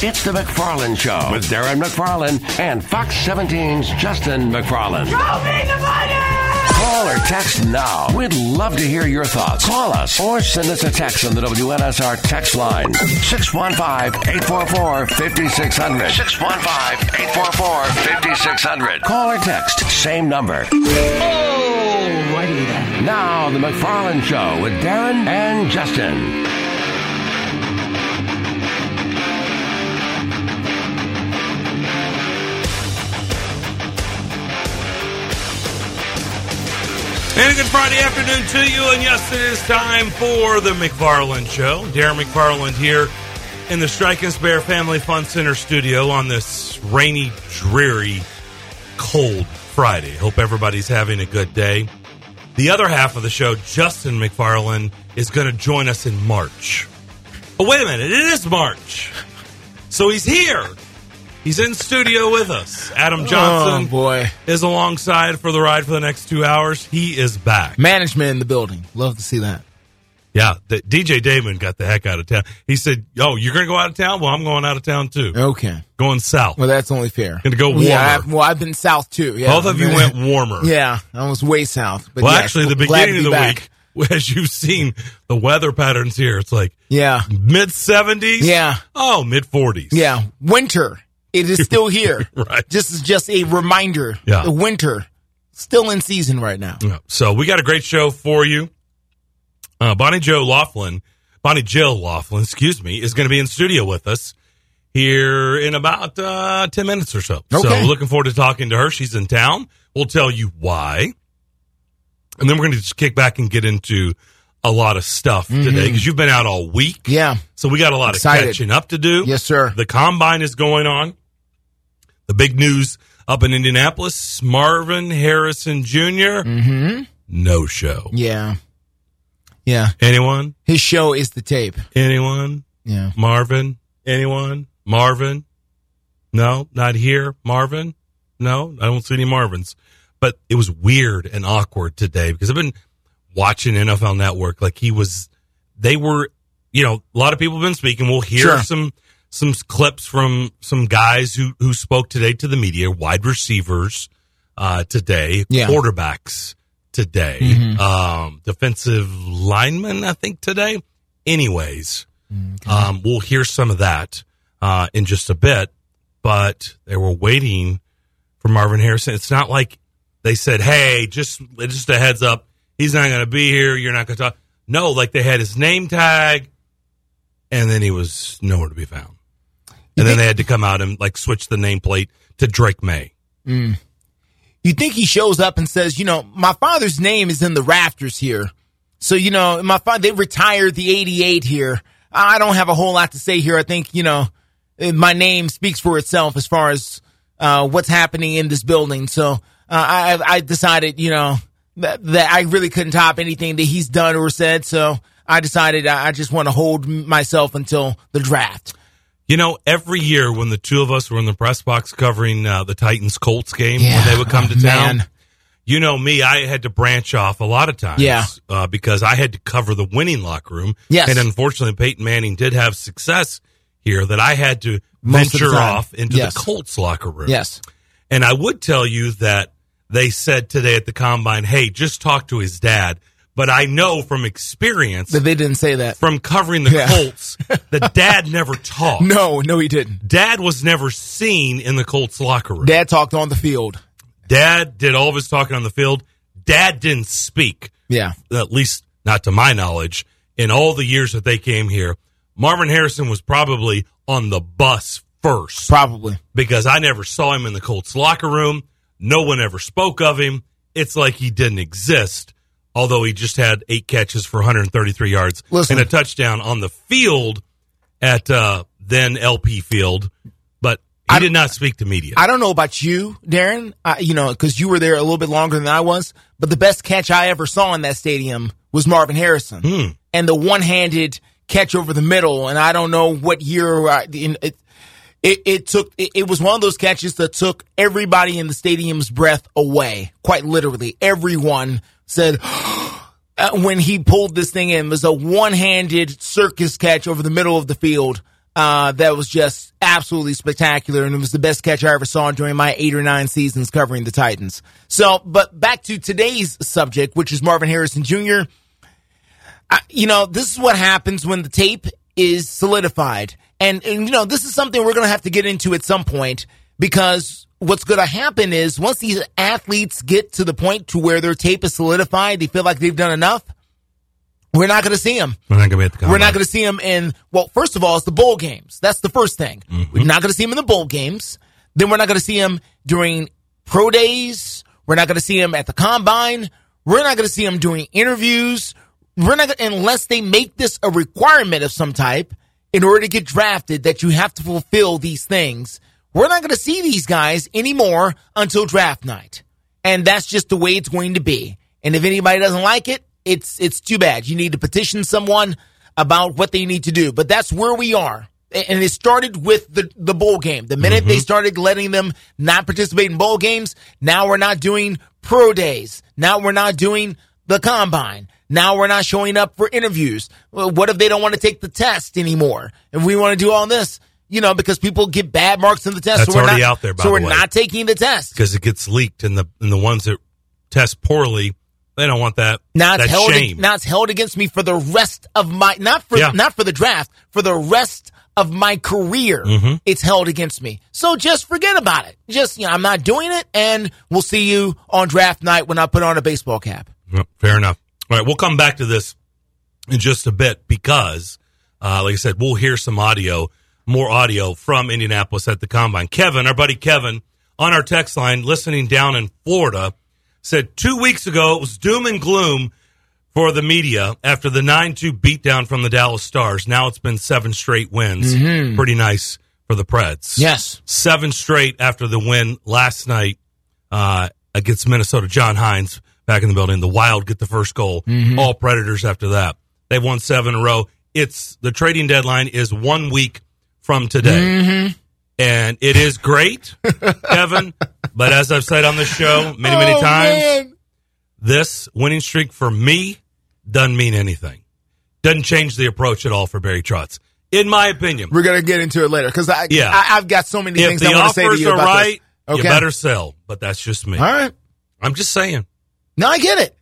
It's the McFarland Show with Darren McFarland and Fox 17's Justin McFarland. Show me the money! Call or text now. We'd love to hear your thoughts. Call us or send us a text on the WNSR text line 615-844-5600. 615-844-5600. Call or text, same number. Oh, Alrighty then. Now, the McFarland Show with Darren and Justin. And a good Friday afternoon to you. And yes, it is time for the McFarland Show. Darren McFarland here in the Strike and Spare Family Fun Center studio on this rainy, dreary, cold Friday. Hope everybody's having a good day. The other half of the show, Justin McFarland, is going to join us in March. Oh, wait a minute. It is March. So he's here. He's in studio with us. Adam Johnson Oh boy, is alongside for the ride for the next two hours. He is back. management in the building. Love to see that. Yeah, the, DJ Damon got the heck out of town. He said, "Oh, you're going to go out of town? Well, I'm going out of town too. Okay, Going south. well that's only fair. Gonna go warmer. Yeah, I, well I've been south too. Yeah, Both of you went warmer. Yeah, I was way south. But Well, actually, the to beginning of the back. week, as you've seen the weather patterns here, it's like Yeah, mid 70s. Yeah. Oh, mid 40s. yeah, winter. It is still here. Right. This is just a reminder. Yeah. the winter still in season right now. Yeah. So we got a great show for you. Uh, Bonnie Joe Laflin, Bonnie Jill Laflin, excuse me, is going to be in studio with us here in about uh, 10 minutes or so. Okay. So looking forward to talking to her. She's in town. We'll tell you why. And then we're going to just kick back and get into a lot of stuff today because you've been out all week. Yeah. So we got a lot Excited. of catching up to do. Yes, sir. The combine is going on. The big news up in Indianapolis Marvin Harrison junior Mm-hmm. no show. Yeah. Yeah. Anyone? His show is the tape. Anyone? Yeah. Marvin? Anyone? Marvin? No, not here. Marvin? No, I don't see any Marvins. But it was weird and awkward today because I've been watching NFL Network. Like he was, they were, you know, a lot of people have been speaking. We'll hear Sure. some some clips from some guys who who spoke today to the media, wide receivers uh, today, Yeah. quarterbacks today, Mhm. um, defensive linemen, I think today. Anyways, um, we'll hear some of that uh, in just a bit. But they were waiting for Marvin Harrison. It's not like they said, "Hey, just just a heads up, he's not going to be here. You're not going to talk." No, like they had his name tag, and then he was nowhere to be found. And then they had to come out and like switch the nameplate to Drake Maye. Mm. You think he shows up and says, you know, my father's name is in the rafters here. So, you know, my father, they retired the 88 here. I don't have a whole lot to say here. I think, you know, eh, my name speaks for itself as far as uh, what's happening in this building. So uh, I, I decided, you know, that, that I really couldn't top anything that he's done or said. So I decided I I just want to hold myself until the draft. You know, every year when the two of us were in the press box covering uh, the Titans Colts game Yeah. when they would come Oh, to town, man. you know me, I had to branch off a lot of times. Yeah. Uh, because I had to cover the winning locker room. Yes. And unfortunately, Peyton Manning did have success here that I had to Most venture time. off into Yes. the Colts locker room. Yes. And I would tell you that they said today at the combine, hey, just talk to his dad. But I know from experience, that they didn't say that. from covering the Yeah. Colts, the dad never talked. No, no, he didn't. Dad was never seen in the Colts locker room. Dad talked on the field. Dad did all of his talking on the field. Dad didn't speak, Yeah. at least not to my knowledge, in all the years that they came here. Marvin Harrison was probably on the bus first Probably. because I never saw him in the Colts locker room. No one ever spoke of him. It's like he didn't exist, although he just had eight catches for 133 yards Listen. and a touchdown on the field at uh, then LP Field. But he I- did not speak to media. I don't know about you, Darren, I, you know, because you were there a little bit longer than I was, but the best catch I ever saw in that stadium was Marvin Harrison. Hmm. And the one handed catch over the middle. And I don't know what year uh, in, it, it, it took, it, it was one of those catches that took everybody in the stadium's breath away. Quite literally. Everyone said, uh, when he pulled this thing in, was a one handed circus catch over the middle of the field. uh, that was just absolutely spectacular, and it was the best catch I ever saw during my eight or nine seasons covering the Titans. So, but back to today's subject, which is Marvin Harrison Jr. I, you know, this is what happens when the tape is solidified. And, and you know, this is something we're going to have to get into at some point because what's going to happen is once these athletes get to the point to where their tape is solidified, they feel like they've done enough. We're not going to see them. We're not going to be at the We're not going to see them in, well, first of all, it's the bowl games. That's the first thing. Mm-hmm. We're not going to see them in the bowl games. Then we're not going to see them during pro days. We're not going to see them at the combine. We're not going to see them doing interviews. We're not gonna, unless they make this a requirement of some type in order to get drafted that you have to fulfill these things. We're not going to see these guys anymore until draft night. And that's just the way it's going to be. And if anybody doesn't like it, it's it's too bad. You need to petition someone about what they need to do. But that's where we are. And it started with the, the bowl game. The minute they mm-hmm. started letting them not participate in bowl games, now we're not doing pro days. Now we're not doing the combine. Now we're not showing up for interviews. What if they don't want to take the test anymore? If we want to do all this, you know, because people get bad marks in the test. That's so we're already not, out there, by so the we're way. not taking the test. because it gets leaked, and the and the ones that test poorly, they don't want that. Now it's that held. shame. Now it's held against me for the rest of my not for Yeah. not for the draft for the rest of my career. Mm-hmm. It's held against me. So just forget about it. Just you know, I'm not doing it, and we'll see you on draft night when I put on a baseball cap. Fair enough. All right, we'll come back to this in just a bit because, uh, like I said, we'll hear some audio, more audio from Indianapolis at the combine. Kevin, our buddy Kevin, on our text line, listening down in Florida, said two weeks ago it was doom and gloom for the media after the 9 2 beatdown from the Dallas Stars. Now it's been seven straight wins. Pretty nice for the Preds. Yes. Seven straight after the win last night uh, against Minnesota. John Hynes back in the building. The Wild get the first goal. All Predators after that. They've won seven in a row. It's the trading deadline is one week from today. Mm-hmm. And it is great, Kevin. But as I've said on the show many, many Oh, times, man. this winning streak for me doesn't mean anything. Doesn't change the approach at all for Barry Trotz, in my opinion. We're gonna get into it later because I, Yeah. I I've got so many If things I want to say to offers you are about right, this. you Okay. better sell. But that's just me. All right. I'm just saying. No, I get it.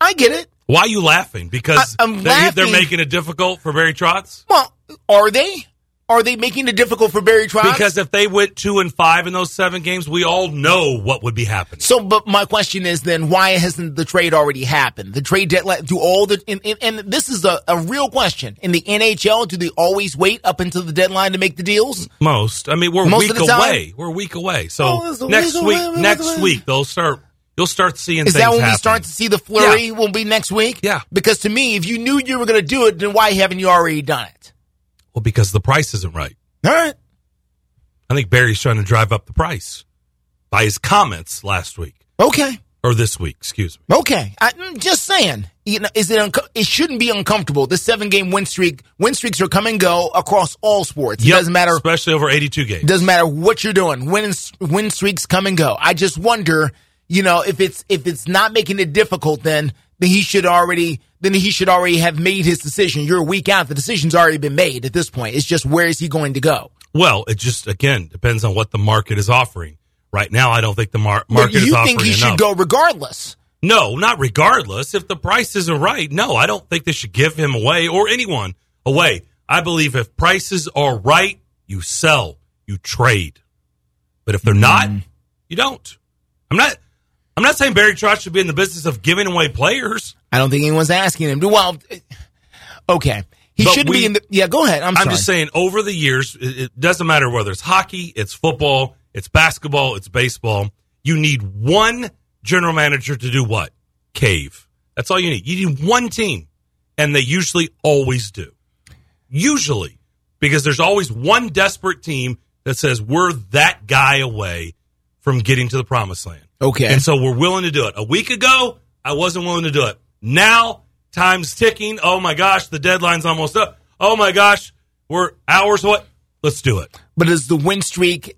I get it. Why are you laughing? Because I- I'm they, are making it difficult for Barry Trotz? Well, are they? Are they making it difficult for Barry Trotz? Because if they went two and five in those seven games, we all know what would be happening. So, but my question is then, why hasn't the trade already happened? The trade deadline, do all the, and, and, and this is a, a real question. In the NHL, do they always wait up until the deadline to make the deals? Most. I mean, we're a Most week of the time? away. We're a week away. So Oh, next week week, next week they'll start. You'll start seeing Is that when we start to see the flurry? Yeah. Will be next week? Yeah. Because to me, if you knew you were going to do it, then why haven't you already done it? Well, because the price isn't right. All right. I think Barry's trying to drive up the price by his comments last week Okay. or this week. Excuse me. Okay, I, am just saying. You know, is it? Unco- it shouldn't be uncomfortable. This seven game win streak. Win streaks are come and go across all sports. It Yep, doesn't matter. especially over eighty-two games. Doesn't matter what you're doing. Win win streaks come and go. I just wonder, you know, if it's if it's not making it difficult, then then he should already then he should already have made his decision. You're a week out. The decision's already been made at this point. It's just where is he going to go? Well, it just again depends on what the market is offering. Right now, I don't think the mar- market is you think he should go regardless? No, not regardless. If the price isn't right, no, I don't think they should give him away or anyone away. I believe if prices are right, you sell, you trade. But if they're not, Mm-hmm. you don't. I'm not. I'm not saying Barry Trotz should be in the business of giving away players. I don't think anyone's asking him. to. Well, okay, he should be in the. Yeah, go ahead. I'm, I'm just saying, over the years, it doesn't matter whether it's hockey, it's football, it's basketball, it's baseball. You need one general manager to do what? Cave. That's all you need. You need one team, and they usually always do. Usually, because there's always one desperate team that says we're that guy away from getting to the promised land. Okay. And so we're willing to do it. A week ago, I wasn't willing to do it. Now, time's ticking. Oh my gosh, the deadline's almost up. Oh my gosh, we're hours away. Let's do it. But does the win streak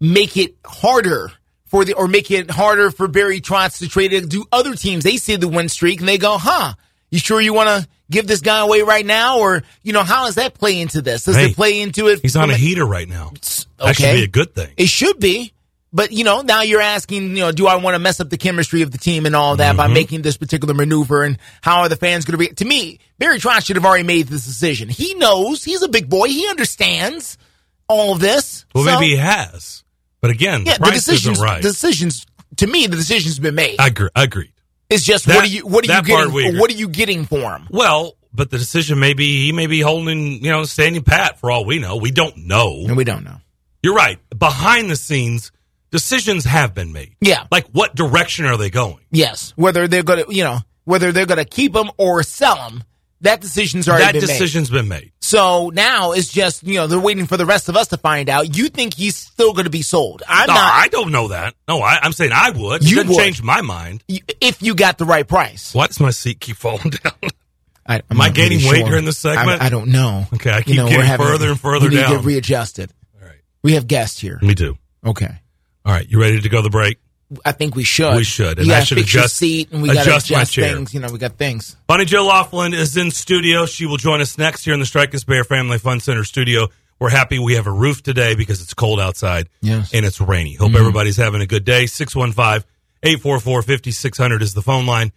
make it harder for the, or make it harder for Barry Trotz to trade it? Do other teams they see the win streak and they go, "Huh, You sure you want to give this guy away right now, or you know how does that play into this? Does Hey, it play into it? He's on a a- heater right now. Okay, That should be a good thing. It should be. But you know, now you're asking, you know, do I want to mess up the chemistry of the team and all that Mm-hmm. by making this particular maneuver? And how are the fans going to be? To me, Barry Trotz should have already made this decision. He knows he's a big boy. He understands all of this. Well, So, maybe he has. But again, the yeah, the price decisions, isn't right. decisions. To me, the decision's been made. I agree. Agreed. it's just that- what are you, what are you that part we getting? What are you getting for him? Well, but the decision may be he may be holding, you know, standing pat for all we know. We don't know. And we don't know. You're right. Behind the scenes, decisions have been made. Yeah. Like what direction are they going? Yes, whether they're going to, you know, whether they're going to keep them or sell them, that decision's already that been made. decision's been made. So now it's just, you know, they're waiting for the rest of us to find out. You think he's still going to be sold. I'm No, not. I don't know that. No, I, I'm saying I would. You would. change my mind. if you got the right price. Why does my seat keep falling down? I, Am I gaining weight during this segment? I, I don't know. Okay, I You keep know, we're getting having- further and further we need to down. get readjusted. All right. We have guests here. Me too. Okay. All right. You ready to go to the break? I think we should. We should, You and I should fix your adjust- seat, and we got to adjust my adjust chair. things. You know, we got things. Bonnie Jill Laflin is in studio. She will join us next here in the Strike and Spare Family Fun Center studio. We're happy we have a roof today because it's cold outside Yes. and it's rainy. Hope mm-hmm. everybody's having a good day. 615 844 5600 is the phone line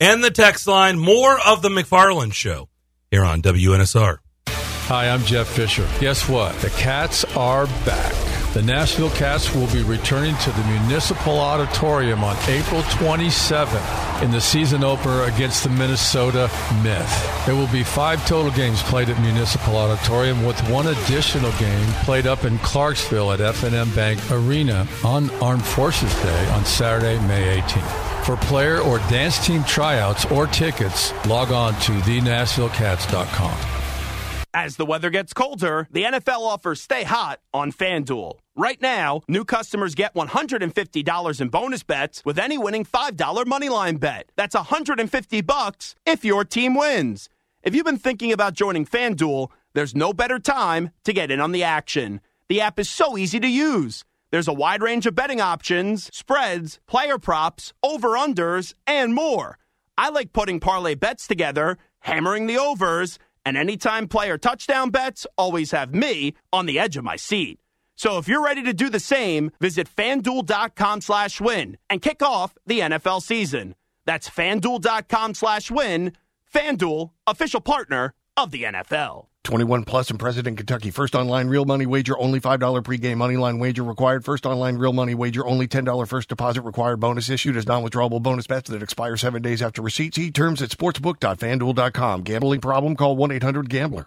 and the text line. More of the McFarland Show here on WNSR. Hi, I'm Jeff Fisher. Guess what? The Cats are back. The Nashville Cats will be returning to the Municipal Auditorium on April 27th in the season opener against the Minnesota Myth. There will be five total games played at Municipal Auditorium with one additional game played up in Clarksville at F&M Bank Arena on Armed Forces Day on Saturday, May 18th. For player or dance team tryouts or tickets, log on to thenashvillecats.com. As the weather gets colder, the NFL offers Stay Hot on FanDuel. Right now, new customers get $150 in bonus bets with any winning $5 moneyline bet. That's 150 bucks if your team wins. If you've been thinking about joining FanDuel, there's no better time to get in on the action. The app is so easy to use. There's a wide range of betting options, spreads, player props, over-unders, and more. I like putting parlay bets together, hammering the overs, and anytime player touchdown bets always have me on the edge of my seat. So if you're ready to do the same, visit fanduel.com slash win and kick off the NFL season. That's fanduel.com slash win. Fanduel, official partner of the NFL. 21 plus and present in Kentucky. First online real money wager, only $5 pregame money line wager required. First online real money wager, only $10 first deposit required. Bonus issued as non-withdrawable bonus bets that expire seven days after receipt. See terms at sportsbook.fanduel.com. Gambling problem? Call 1-800-GAMBLER.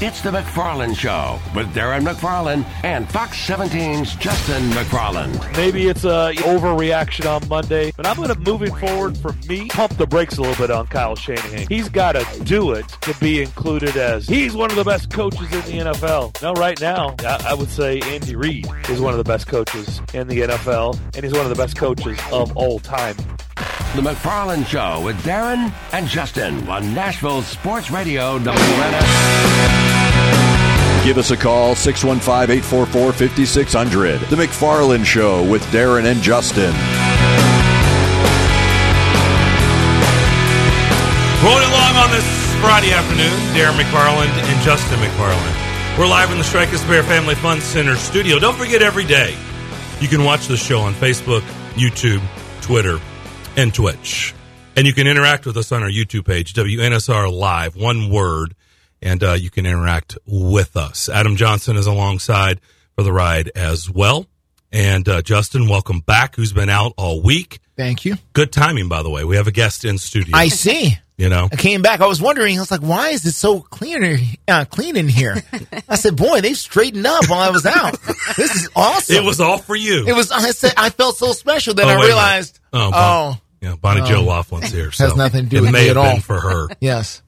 It's the McFarland Show with Darren McFarland and Fox 17's Justin McFarland. Maybe it's a overreaction on Monday, but I'm going to moving forward for me pump the brakes a little bit on Kyle Shanahan. He's got to do it to be included as he's one of the best coaches in the NFL. Now, right now, I, I would say Andy Reid is one of the best coaches in the NFL, and he's one of the best coaches of all time. The McFarland Show with Darren and Justin on Nashville Sports Radio WNS. Give us a call, 615 844 5600. The McFarland Show with Darren and Justin. Rolling along on this Friday afternoon, Darren McFarland and Justin McFarland. We're live in the Strike and Spare Family Fun Center studio. Don't forget every day you can watch the show on Facebook, YouTube, Twitter, and Twitch. And you can interact with us on our YouTube page, WNSR Live, one word, and uh, you can interact with us. Adam Johnson is alongside for the ride as well. And uh, Justin, welcome back, who's been out all week. Thank you. Good timing, by the way. We have a guest in studio. I see. You know, I came back. I was wondering. I was like, "Why is it so clean, uh, clean in here?" I said, "Boy, they've straightened up while I was out. This is awesome." It was all for you. It was. I said, I felt so special. Then Oh, I realized, minute. oh, Bon- yeah, Bonnie Oh. Joe Laflin's here. So Has nothing to do it with may me have at been all. for her, yes,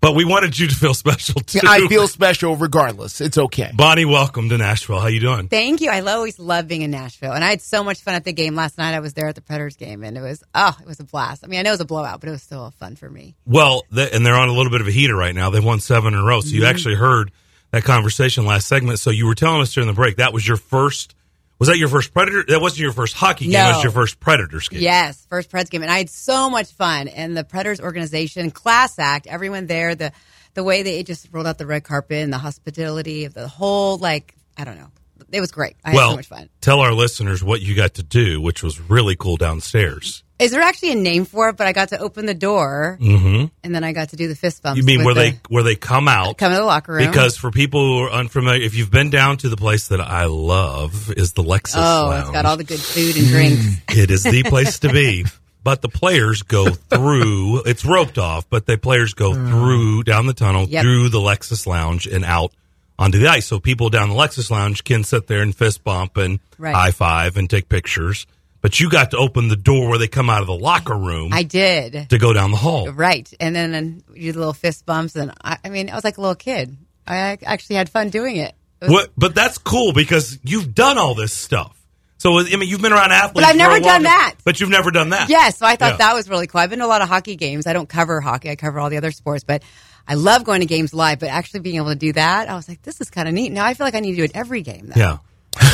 but we wanted you to feel special too. Yeah, I feel special regardless. It's okay. Bonnie, welcome to Nashville. How you doing? Thank you. I always love being in Nashville, and I had so much fun at the game last night. I was there at the Predators game, and it was oh, it was a blast. I mean, I know it was a blowout, but it was still fun for me. Well, they, and they're on a little bit of a heater right now. They've won seven in a row. So you Mhm. actually heard that conversation last segment. So you were telling us during the break that was your first. Was that your first Predator? That wasn't your first hockey game. That was your first Predators game. Yes, first Preds game, and I had so much fun. And the Predators organization, class act, everyone there, the the way they just rolled out the red carpet and the hospitality of the whole, like I don't know, it was great. I had well, so much fun. tell our listeners what you got to do, which was really cool downstairs. Is there actually a name for it? But I got to open the door, Mm-hmm. and then I got to do the fist bumps. You mean where the- they where they come out? come to the locker room? Because for people who are unfamiliar, if you've been down to the place that I love, is the Lexus oh, Lounge. it's got all the good food and drinks. it is the place to be. But the players go through. It's roped off, but the players go through down the tunnel Yep. through the Lexus Lounge and out onto the ice. So people down the Lexus Lounge can sit there and fist bump and Right. high five and take pictures. But you got to open the door where they come out of the locker room I did. to go down the hall. Right. And then and we did little fist bumps. And I, I mean, I was like a little kid. I actually had fun doing it. It was- What? But that's cool because you've done all this stuff. So I mean, you've been around athletes, But I've never done that. But you've never done that. Yes, so I thought Yeah. that was really cool. I've been to a lot of hockey games. I don't cover hockey. I cover all the other sports, but I love going to games live. But actually being able to do that, I was like, this is kind of neat. Now I feel like I need to do it every game. Though. Yeah.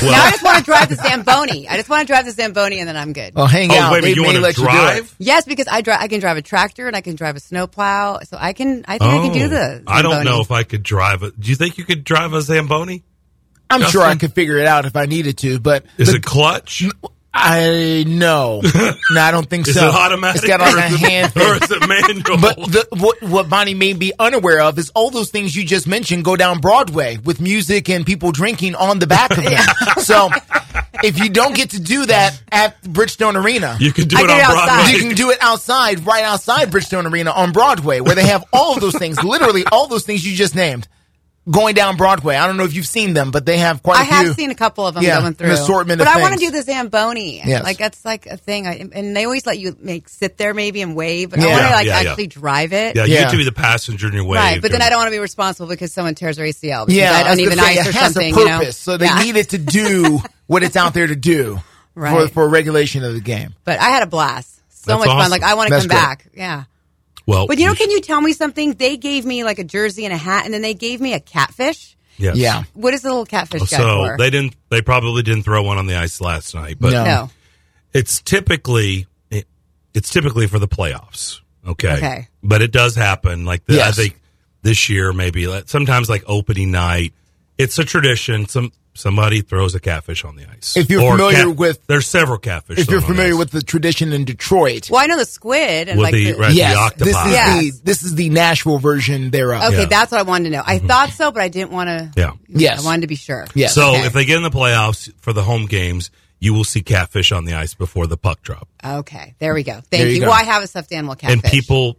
Now I just want to drive the Zamboni. I just want to drive the Zamboni, and then I'm good. Well, hang Oh, out. wait They you wanna let you do drive? Yes, because I drive. I can drive a tractor and I can drive a snowplow. So I can. I think I can do oh. the. Oh, I don't know if I could drive it. Do you think you could drive a Zamboni? I'm Justin? sure I could figure it out if I needed to, but Is the- it clutch? I no, no, I don't think so. it automatic? It's got like or a hand Or is it manual? But the, what, what Bonnie may be unaware of is all those things you just mentioned go down Broadway with music and people drinking on the back of them. so if you don't get to do that at Bridgestone Arena, you can do I it on it. Broadway. you can do it outside, right outside Bridgestone Arena on Broadway, where they have all of those things, literally all those things you just named, going down Broadway. I don't know if you've seen them, but they have quite I have few. seen a couple of them Yeah, going an through. assortment but of I want to do the Zamboni. Yes. Like that's like a thing. I, and they always let you make sit there maybe and wave. But I Yeah. want to like Yeah, yeah. actually drive it. yeah, you Yeah. get to be the passenger in your way. Right, but then I don't want to be responsible because someone tears their ACL. Because yeah, I don't even gonna say, ice it or has something. a you purpose, know? so they Yeah. need it to do what it's out there to do for, Right. for regulation of the game. But I had a blast. So That's much awesome. fun. Like I want to come great. back. Yeah. Well, But you know, can you tell me something? They gave me like a jersey and a hat, and then they gave me a catfish. Yes. Yeah. What is the little catfish guy So for? they didn't. They probably didn't throw one on the ice last night, but No. no. it's typically it, it's typically for the playoffs. Okay. Okay. But it does happen. Like the, I think this year, maybe like, sometimes like opening night. It's a tradition. Some somebody throws a catfish on the ice. If you're Or familiar with- there's several catfish. If you're thrown on the familiar with the tradition in Detroit, Well, I know the squid and like the- the, right, the yes, octopi. this is Yes. the this is the Nashville version thereof. Okay, Yeah. that's what I wanted to know. I mm-hmm. thought so, but I didn't want to. yeah. Yes. I wanted to be sure. Yes. So Okay. if they get in the playoffs for the home games, you will see catfish on the ice before the puck drop, Okay, there we go. Thank There you you. go. Well, I have a stuffed animal catfish. and people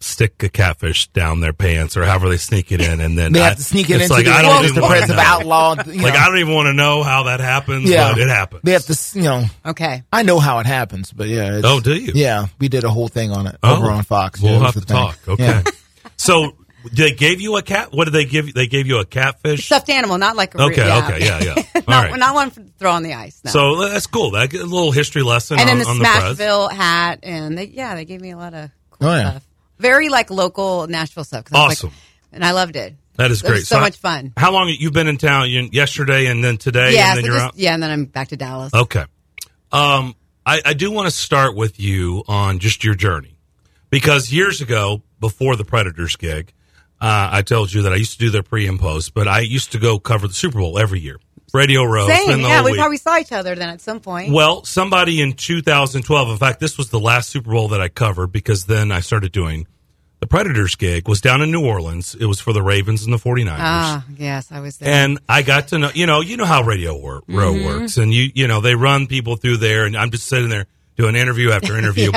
stick a catfish down their pants or however they sneak it in, and then They I- have to sneak it it's into like, the I don't even the wanna press of know. Like know. I don't even want to know how that happens, yeah, but it happens. They have to, you know. Okay. I know how it happens, but yeah. It's, Oh, do you? Yeah, we did a whole thing on it Oh, over on Fox. We'll Yeah, have to thing. talk. Okay. Yeah. so They gave you a cat. What did they give you? They gave you a catfish. a Stuffed animal, not like a re- Okay, yeah. okay, yeah, yeah. Not, right. not one to throw on the ice. No. So that's cool. That a little history lesson and on, then the on the press. Hat, and they, yeah, they gave me a lot of cool Oh, yeah. stuff. Very like local Nashville stuff. Awesome. like- and I loved it. That is It great. so how- much fun. How long you've been in town? You, yesterday and then today, yeah, and then so you're just, out. yeah, and then I'm back to Dallas. Okay. Um, I, I do want to start with you on just your journey because years ago, before the Predators gig, uh, I told you that I used to do their pre and post, but I used to go cover the Super Bowl every year. Radio Row, Same, yeah, we week. probably saw each other then at some point. Well, somebody in 2012, in fact, this was the last Super Bowl that I covered because then I started doing the Predators gig was down in New Orleans. It was for the Ravens and the 49ers. Ah, yes, I was there. And I got to know, you know, you know how Radio Row Mhm. works, and you, you know, they run people through there, and I'm just sitting there doing interview after interview.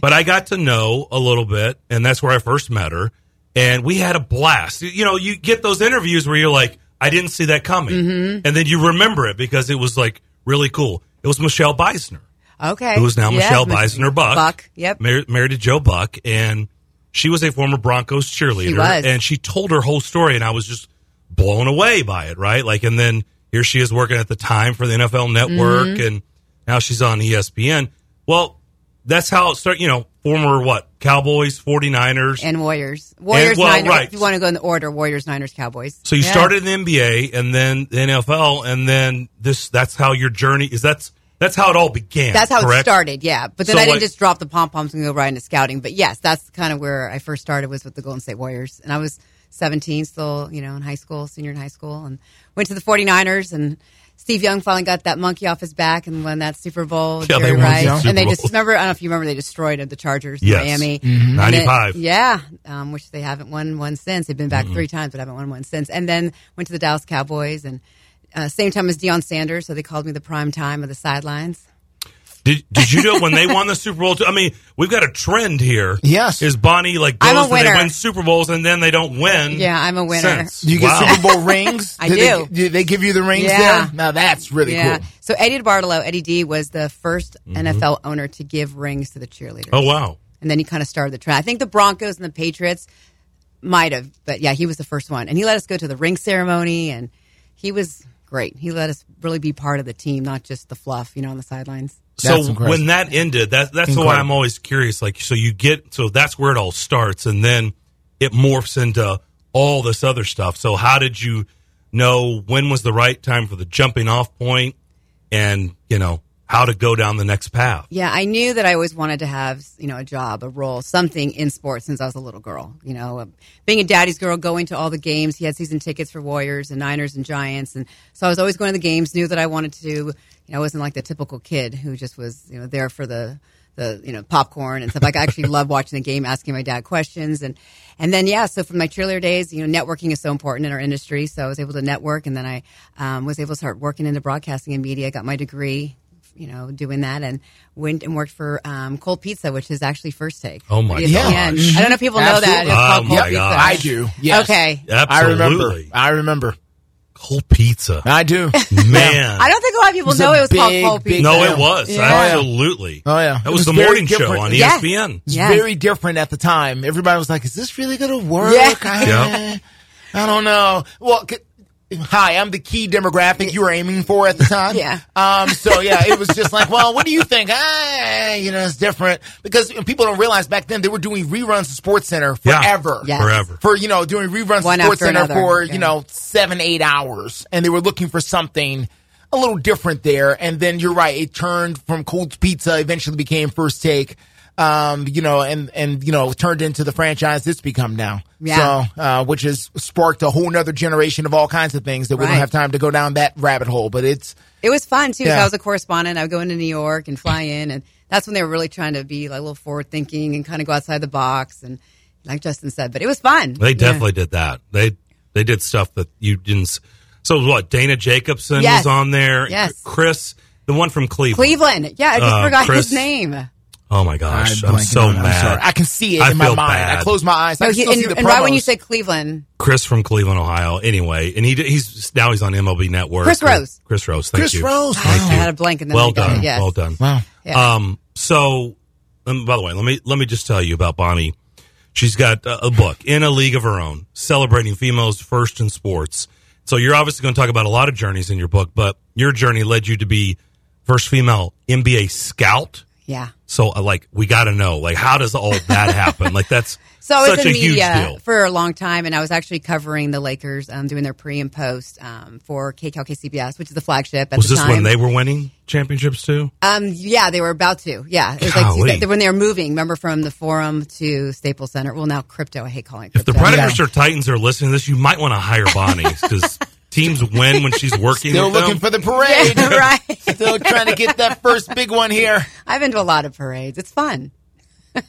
But I got to know a little bit, and that's where I first met her, and we had a blast. You know, you get those interviews where you're like, I didn't see that coming, Mhm. and then you remember it because it was like really cool. It was Michelle Beisner, okay, who is now Yes, Michelle Mich- Beisner Buck, Buck, yep. married, married to Joe Buck, and she was a former Broncos cheerleader, She and she told her whole story, and I was just blown away by it, right? Like, and then here she is working at the time for the NFL Network, Mhm. and now she's on ESPN. Well, that's how it started. You know, former what Cowboys, 49ers, and Warriors, Warriors, well, Niners. right. If you want to go in the order, Warriors, Niners, Cowboys. So you Yeah. started in the NBA, and then the NFL, and then this. That's how your journey is. That's that's how it all began. That's how correct? it started, yeah. But then So, I didn't like- just drop the pom poms and go right into scouting. But yes, that's kind of where I first started was with the Golden State Warriors. And I was 17, still, you know, in high school, senior in high school, and went to the 49ers. And Steve Young finally got that monkey off his back and won that Super Bowl. Yeah, they Jerry won the Rice. Super And they just remember, I don't know if you remember, they destroyed the Chargers in Yes. Miami. Mhm. Then- 95. yeah, um, which they haven't won one since. They've been back Mhm. three times, but haven't won one since. And then went to the Dallas Cowboys and uh, same time as Deion Sanders, so they called me the prime time of the sidelines. Did, did you know when they won the Super Bowl? Too? I mean, we've got a trend here. Yes, is Bonnie like I'm a goes and they winner. win Super Bowls and then they don't win? Yeah, I'm a winner. since. Do you get Wow. Super Bowl rings? I Did do. They, did they give you the rings Yeah. there? Now that's really cool. yeah. cool. So Eddie DeBartolo, Eddie D, was the 1st Mm-hmm. NFL owner to give rings to the cheerleaders. Oh wow! And then he kind of started the trend. I think the Broncos and the Patriots might have, but yeah, he was the first one. And he let us go to the ring ceremony, and he was great. He let us really be part of the team, not just the fluff, you know, on the sidelines. So when that ended, that that's why I'm always curious. Like, so you get so that's where it all starts, and then it morphs into all this other stuff. So how did you know when was the right time for the jumping off point, and you know how to go down the next path? Yeah, I knew that I always wanted to have, you know, a job, a role, something in sports since I was a little girl. You know, uh, being a daddy's girl, going to all the games. He had season tickets for Warriors and Niners and Giants, and so I was always going to the games. Knew that I wanted to. You know, I wasn't like the typical kid who just was, you know, there for the the you know popcorn and stuff. Like I actually loved watching the game, asking my dad questions, and and then yeah. So from my cheerleader days, you know, networking is so important in our industry. So I was able to network, and then I um, was able to start working in the broadcasting and media. Got my degree you know, doing that and went and worked for um, Cold Pizza, which is actually First Take. Oh my It's gosh. ESPN. I don't know if people know that. It's Absolutely. called Oh Cold my Pizza. I do. Yes. Okay. Absolutely. I remember. I remember. Cold pizza. I do. Man. I don't think a lot of people It was know a it was called big, Cold big Pizza. No, it was Yeah. Oh, absolutely. Oh yeah, That was, the very morning show different. on Yes. ESPN. It's Yeah. very different at the time. Everybody was like, "Is this really going to work?" Yeah. I, Yeah. I don't know. Well, c- hi, I'm the key demographic you were aiming for at the time. Yeah. Um. So yeah, it was just like, well, what do you think? Ah, you know, it's different because people don't realize back then they were doing reruns of Sports Center Yeah. forever. Yes. Forever. For you know, doing reruns One of Sports Center another. for Yeah. you know seven, eight hours, and they were looking for something. A little different there, and then you're right. It turned from Cold Pizza, eventually became First Take, um, you know, and and you know turned into the franchise it's become now. Yeah. So, uh, which has sparked a whole nother generation of all kinds of things that we don't have time to go down that rabbit hole. But it's It was fun too. Yeah. I was a correspondent. I would go into New York and fly in, and that's when they were really trying to be like a little forward thinking and kind of go outside the box. And like Justin said, but it was fun. They Yeah. definitely did that. They they did stuff that you didn't. So what? Dana Jacobson Yes. was on there. Yes. Chris, the one from Cleveland. Cleveland. Yeah, I just Uh, forgot Chris- his name. Oh my gosh, I'm I'm, so on it. I'm mad. sorry. I can see it I in my feel mind. I bad. close my eyes. I No, can he, still and, see the and right when you say Cleveland, Chris from Cleveland, Ohio. Anyway, and he he's now he's on MLB Network. Chris Rose. Chris Rose. Thank Chris you. Chris Rose. Thank I you. had a blank and then well done. it. Yes. Well done. Wow. Yeah. Um. So, um, by the way, let me let me just tell you about Bonnie. She's got a a book in a league of her own, celebrating females first in sports. So you're obviously going to talk about a lot of journeys in your book, but your journey led you to be first female NBA scout. Yeah. So uh, like we got to know like how does all that happen? like that's So such in a huge media deal. for a long time, and I was actually covering the Lakers, um, doing their pre and post um, for KCAL KCBS, which is the flagship at Was the this time. when they were winning championships too? Um, yeah, they were about to. Yeah, it was Golly. like when they were moving. Remember from the Forum to Staples Center. Well, now crypto. I hate calling it. If the crypto. Predators or Titans are listening to this, you might want to hire Bonnie because teams win when she's working. Still with looking them. for the parade. Yeah, right. Still trying to get that first big one here. I've been to a lot of parades. It's fun.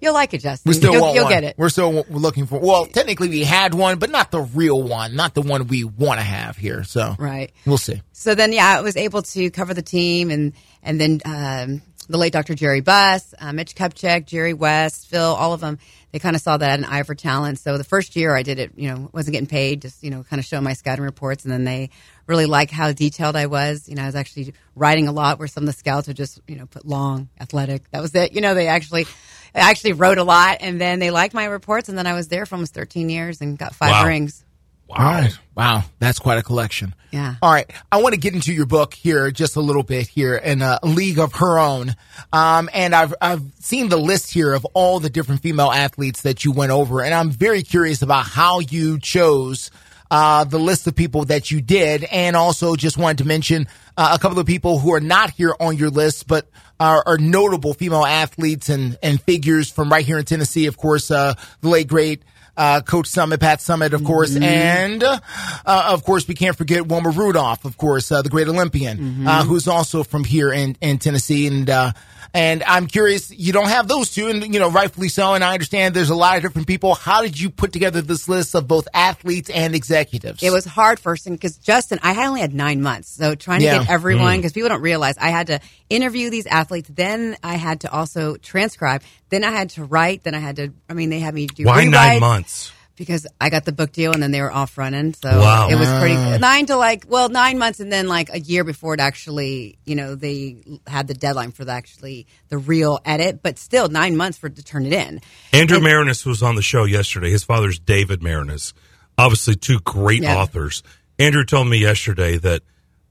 You'll like it, Justin. We still you'll, want you'll one. get it. We're still w- looking for. Well, technically we had one, but not the real one, not the one we want to have here. So Right. we'll see. So then, yeah, I was able to cover the team, and and then um, the late Dr. Jerry Buss, uh, Mitch Kupchak, Jerry West, Phil, all of them. They kind of saw that I had an eye for talent. So the first year I did it, you know, wasn't getting paid, just you know, kind of showing my scouting reports, and then they really like how detailed I was. You know, I was actually writing a lot, where some of the scouts would just you know put long, athletic. That was it. You know, they actually. I actually wrote a lot, and then they liked my reports, and then I was there for almost 13 years and got five Wow. rings. All right. Wow. That's quite a collection. Yeah. All right. I want to get into your book here just a little bit here in a league of her own. Um, and I've, I've seen the list here of all the different female athletes that you went over. And I'm very curious about how you chose, uh, the list of people that you did. And also just wanted to mention uh, a couple of people who are not here on your list, but are, are notable female athletes and, and figures from right here in Tennessee. Of course, uh, the late great, uh, Coach Summitt, Pat Summitt, of course, and uh, of course we can't forget Wilma Rudolph, of course, uh, the great Olympian, uh, who's also from here in, in Tennessee, and uh, and I'm curious, you don't have those two, and you know rightfully so, and I understand there's a lot of different people. How did you put together this list of both athletes and executives? It was hard first because Justin, I had only had nine months, so trying to Yeah. get everyone Mm. because people don't realize I had to interview these athletes, then I had to also transcribe, then I had to write, then I had to. I mean, they had me do Why nine months? Because I got the book deal and then they were off running, so Wow. it was pretty Ah. nine to like well nine months and then like a year before it actually you know they had the deadline for the actually the real edit, but still nine months for to turn it in. Andrew Maraniss was on the show yesterday. His father's David Maraniss. Obviously, two great Yeah. authors. Andrew told me yesterday that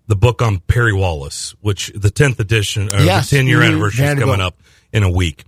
the book on Perry Wallace, which the 10th edition, or Yes. the 10 year Mhm. anniversary is coming up in a week,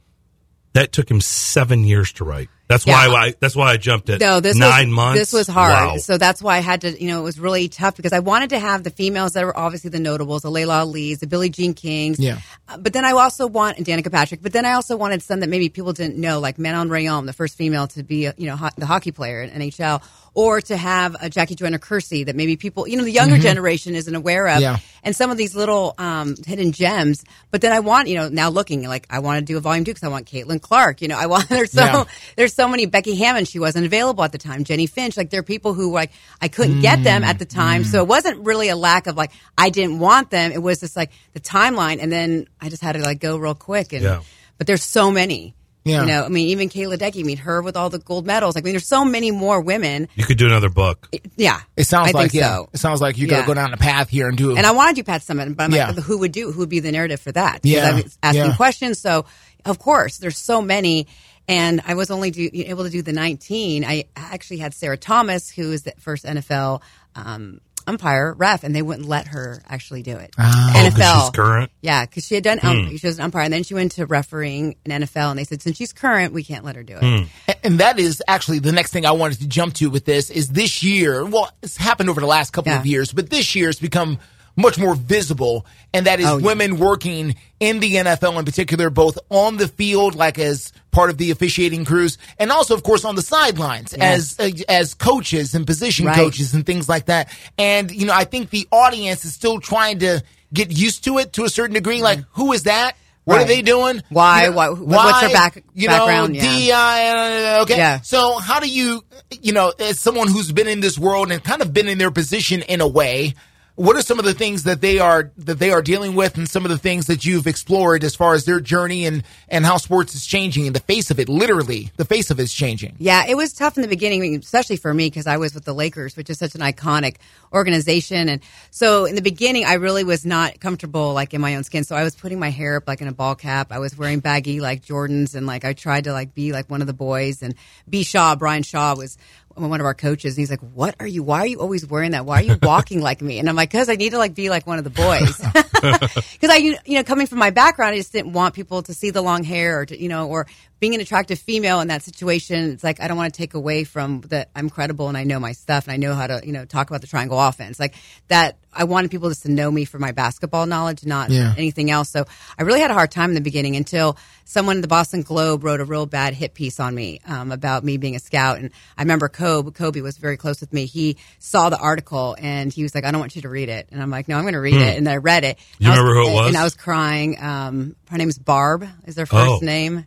that took him seven years to write. That's Yeah. why I, that's why I jumped it. No, this nine was, months. This was hard. Wow. So that's why I had to, you know, it was really tough because I wanted to have the females that were obviously the notables, the Layla Lees, the Billie Jean Kings. Yeah. Uh, but then I also want, and Danica Patrick, but then I also wanted some that maybe people didn't know, like Manon Rhéaume, the first female to be, a, you know, ho- the hockey player in NHL, or to have a Jackie Joyner Kersee that maybe people, you know, the younger Mhm. generation isn't aware of. Yeah. And some of these little um, hidden gems. But then I want, you know, now looking like I want to do a volume two because I want Caitlin Clark. You know, I want there's so Yeah. there's so many Becky Hammon. She wasn't available at the time. Jennie Finch. Like there are people who like I couldn't get them at the mm, time. Mm. So it wasn't really a lack of like I didn't want them. It was just like the timeline, and then I just had to like go real quick. And Yeah. but there's so many. Yeah. You know, I mean, even Katie Ledecky, meet her with all the gold medals. Like, I mean, there's so many more women. you could do another book. Yeah. It sounds I like think yeah. so. It sounds like you got to go down the path here and do. It. And I want to do Pat Summitt, but I'm Yeah. like, who would do? Who would be the narrative for that? Yeah, I was asking yeah. questions. So, of course, there's so many, and I was only do, able to do the 19. I actually had Sarah Thomas, who is the first NFL um, umpire ref, and they wouldn't let her actually do it. Oh, 'cause NFL, she's current? yeah, because she had done um, Hmm. she was an umpire, and then she went to refereeing in NFL, and they said since she's current, we can't let her do it. A- And that is actually the next thing I wanted to jump to with this is this year. Well, it's happened over the last couple of years, but this year it's become much more visible. And that is Oh, yeah. women working in the NFL in particular, both on the field, like as part of the officiating crews, and also, of course, on the sidelines Yes. as, uh, as coaches and position Right. coaches and things like that. And, you know, I think the audience is still trying to get used to it to a certain degree. Like, mm-hmm. who is that? What are they doing? Why- You know, why- what's their back- you background? Know, Yeah. DI, uh, uh, okay. Yeah. So how do you, you know, as someone who's been in this world and kind of been in their position in a way, what are some of the things that they are that they are dealing with, and some of the things that you've explored as far as their journey and and how sports is changing in the face of it? Literally, the face of it is changing. Yeah, it was tough in the beginning, especially for me because I was with the Lakers, which is such an iconic organization. And so in the beginning, I really was not comfortable like in my own skin. So I was putting my hair up like in a ball cap. I was wearing baggy like Jordans, and like I tried to like be like one of the boys. And B Shaw, Brian Shaw was one of our coaches and he's like what are you why are you always wearing that? Why are you walking like me? And i'm like because i need to like be like one of the boys. Because i you know coming from my background i just didn't want people to see the long hair or to, you know or being an attractive female in that situation it's like i don't want to take away from that i'm credible and i know my stuff and i know how to you know talk about the triangle offense. Like that i wanted people just to know me for my basketball knowledge not Yeah. anything else. So i really had a hard time in the beginning until someone in the boston globe wrote a real bad hit piece on me um, about me being a scout. And i remember kobe kobe was very close with me. He saw the article and he was like i don't want you to read it. And i'm like no i'm going to read Hmm. it. And then i read it. You And I remember who it was? and i was crying. Um, her name's barb is their first Oh. name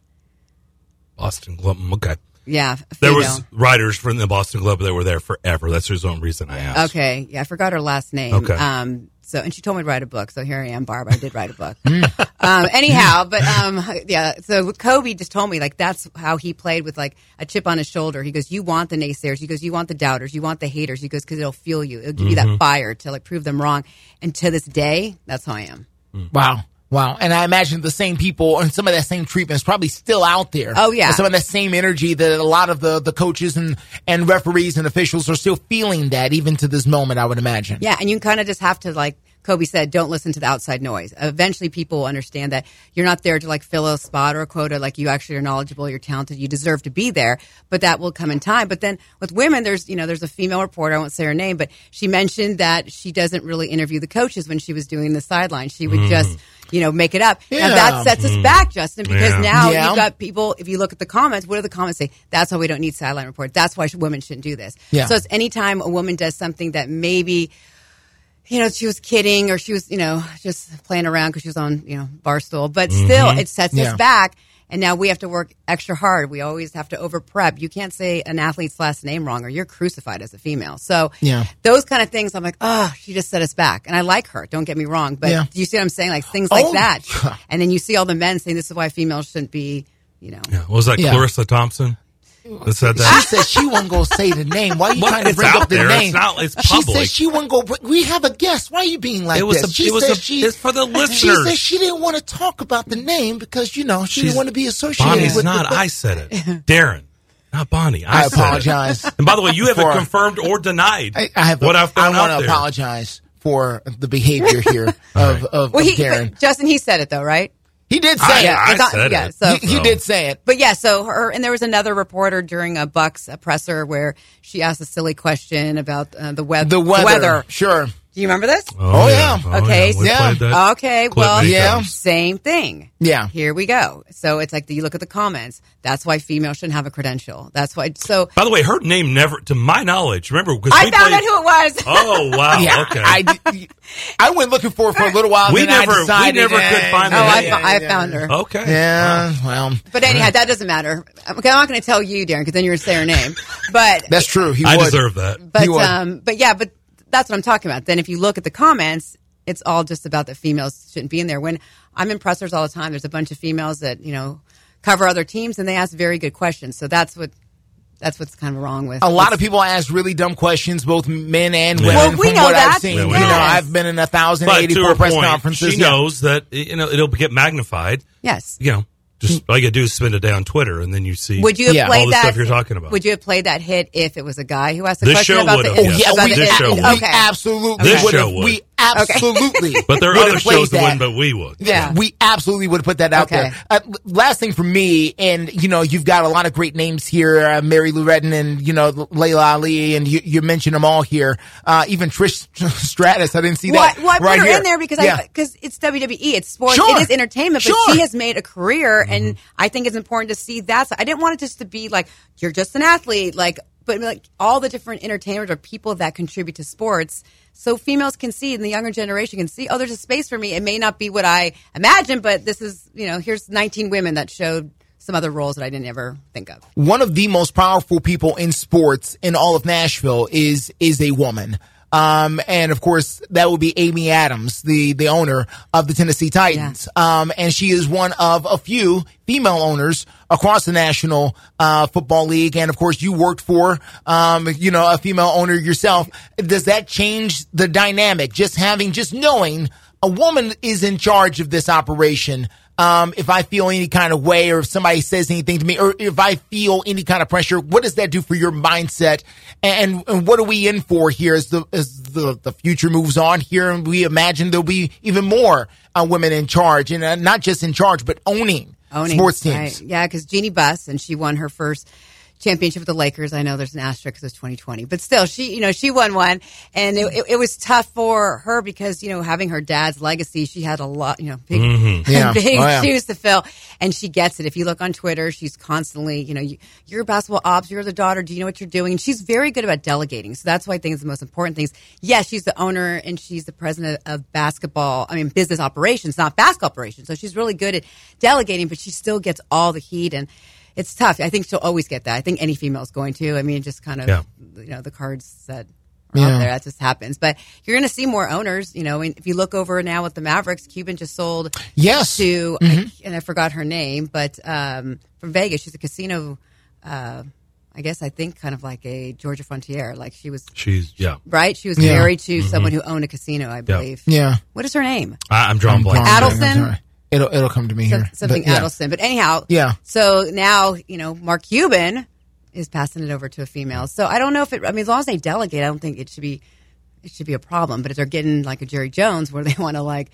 Boston Globe. Okay. yeah There was writers from the Boston Globe that were there forever. That's the only reason I asked. Okay, yeah, I forgot her last name. Okay. Um, so and she told me to write a book. So here I am, Barb. I did write a book. um, anyhow, but um, yeah. So Kobe just told me like that's how he played with like a chip on his shoulder. He goes, "You want the naysayers. He goes, you want the doubters. You want the haters. He goes, because it'll fuel you. It'll give you Mhm. that fire to like prove them wrong. And to this day, that's how I am. Wow. Wow. And I imagine the same people and some of that same treatment is probably still out there. Oh, yeah. And some of that same energy that a lot of the, the coaches and, and referees and officials are still feeling that even to this moment, I would imagine. Yeah, and you kind of just have to like Kobe said, don't listen to the outside noise. Eventually, people will understand that you're not there to like fill a spot or a quota. Like you actually are knowledgeable, you're talented, you deserve to be there. But that will come in time. But then with women, there's you know there's a female reporter. I won't say her name, but she mentioned that she doesn't really interview the coaches when she was doing the sideline. She would Mm. just you know make it up. Yeah. Now that sets us Mm. back, Justin, because Yeah. now Yeah. you've got people. If you look at the comments, what do the comments say? That's why we don't need sideline report. That's why women shouldn't do this. Yeah. So it's anytime a woman does something that maybe you know, she was kidding or she was, you know, just playing around because she was on, you know, Barstool. But still, Mhm. it sets Yeah. us back. And now we have to work extra hard. We always have to over prep. You can't say an athlete's last name wrong or you're crucified as a female. So Yeah. those kind of things, I'm like, oh, she just set us back. And I like her. Don't get me wrong. But Yeah. do you see what I'm saying? Like things like Oh. that. And then you see all the men saying this is why females shouldn't be, you know. What was that Yeah. Charissa Thompson that said that. She said she wasn't going to say the name. Why are you Well, trying to bring up the there. It's name? not- it's She said she wasn't going. We have a guest. Why are you being like It was this? a- she it was said a- she, it's for the listeners. She said she didn't want to talk about the name because you know she didn't want to be associated Bonnie's with. not. the, I said it. Darren, not Bonnie. I, I apologize. And by the way, you haven't For- confirmed or denied I, I have. what I've found I want out to apologize for the behavior here of, of, Well, of he, Darren. Justin, he said it though, right? He did say I- it. it's not- yeah, so- he, he did say it. But yeah, so her and there was another reporter during a Bucks presser where she asked a silly question about uh, the, weather. The weather, sure. Do you remember this? Oh, yeah. Oh, okay. yeah. We so- played Okay. Well, Yeah. times. Same thing. Yeah. Here we go. So it's like you look at the comments. That's why females shouldn't have a credential. That's why. So By the way, her name never, to my knowledge, remember? I we found played, out who it was. Oh wow! Yeah, okay. I, I went looking for it for a little while. We then I never- we decided, never could eh, find the Oh, I, name. fo- I found her. Okay. Yeah. Well. But anyhow, that doesn't matter. Okay, I'm not going to tell you, Darren, because then you're going to say her name. But That's true. He I would. deserve that. But He would. um, but yeah, but that's what I'm talking about. Then if you look at the comments, it's all just about that females shouldn't be in there. When I'm in pressers all the time, there's a bunch of females that you know cover other teams and they ask very good questions. So that's what that's what's kind of wrong with A lot of people ask really dumb questions, both men and Yeah. women. Well, we from know what that. I've seen, Yeah, you know know. I've been in a thousand But to eighty-four press point, conferences. she yeah. knows that you know it'll get magnified. Yes. You know, just all you gotta do is spend a day on Twitter, and then you see. Would you have all played the that? stuff you're talking about? Would you have played that hit if it was a guy who asked the This question show about would've, the? yes. Yeah, about we, the- This show we would. okay. absolutely This would show have. would. We absolutely. but there are would other have played shows that that. wouldn't, but we would. Yeah. We absolutely would have put that out Okay. there. Uh, l- last thing for me, and you know, you've got a lot of great names here, uh, Mary Lou Retton and you know Laila Ali, and you, you mentioned them all here. Uh, even Trish Stratus, I didn't see Well, that. I- well, I put right her here. in there because yeah. I because it's WWE, it's sports, Sure. it is entertainment, but Sure. She has made a career, and mm-hmm. I think it's important to see that. I didn't want it just to be like you're just an athlete, like, but like all the different entertainers or people that contribute to sports, so females can see, and the younger generation can see. Oh, there's a space for me. It may not be what I imagined, but this is you know, here's 19 women that showed some other roles that I didn't ever think of. one of the most powerful people in sports in all of Nashville is is a woman. Um, and of course, that would be Amy Adams, the, the owner of the Tennessee Titans. Um, and she is one of a few female owners across the National uh, Football League. And of course, you worked for, um, you know, a female owner yourself. Does that change the dynamic? Just having, just knowing a woman is in charge of this operation. Um, if I feel any kind of way or if somebody says anything to me or if I feel any kind of pressure, what does that do for your mindset? And, and what are we in for here as the, as the, the future moves on here? And we imagine there'll be even more uh, women in charge and uh, not just in charge, but owning, owning sports teams. right. Yeah, because Jeanie Buss and she won her first championship with the Lakers. I know there's an asterisk because it's 2020, but still, she you know she won one, and it, it, it was tough for her because you know having her dad's legacy, she had a lot you know big Mhm. Yeah. big Oh, yeah. shoes to fill, and she gets it. If you look on Twitter, she's constantly you know you, you're a basketball ops, you're the daughter, do you know what you're doing? And she's very good about delegating, so that's why I think it's the most important things. Yes, she's the owner and she's the president of basketball. I mean business operations, not basketball operations. So she's really good at delegating, but she still gets all the heat and it's tough. I think she'll always get that. I think any female is going to. I mean, just kind of, Yeah. you know, the cards that are Yeah. out there, that just happens. But you're going to see more owners, you know, and if you look over now with the Mavericks, Cuban just sold Yes. to, Mhm. and I forgot her name, but um, from Vegas, she's a casino, uh, I guess I think kind of like a Georgia Frontiere. Like she was, She's yeah. right? She was Yeah. married to Mhm. someone who owned a casino, I believe. Yeah. What is her name? I, I'm drawing blank. Adelson? It'll, it'll come to me Some- here. something But, yeah. Adelson. But anyhow, Yeah. So now you know Mark Cuban is passing it over to a female. So I don't know if it. I mean, as long as they delegate, I don't think it should be it should be a problem. But if they're getting like a Jerry Jones where they want to like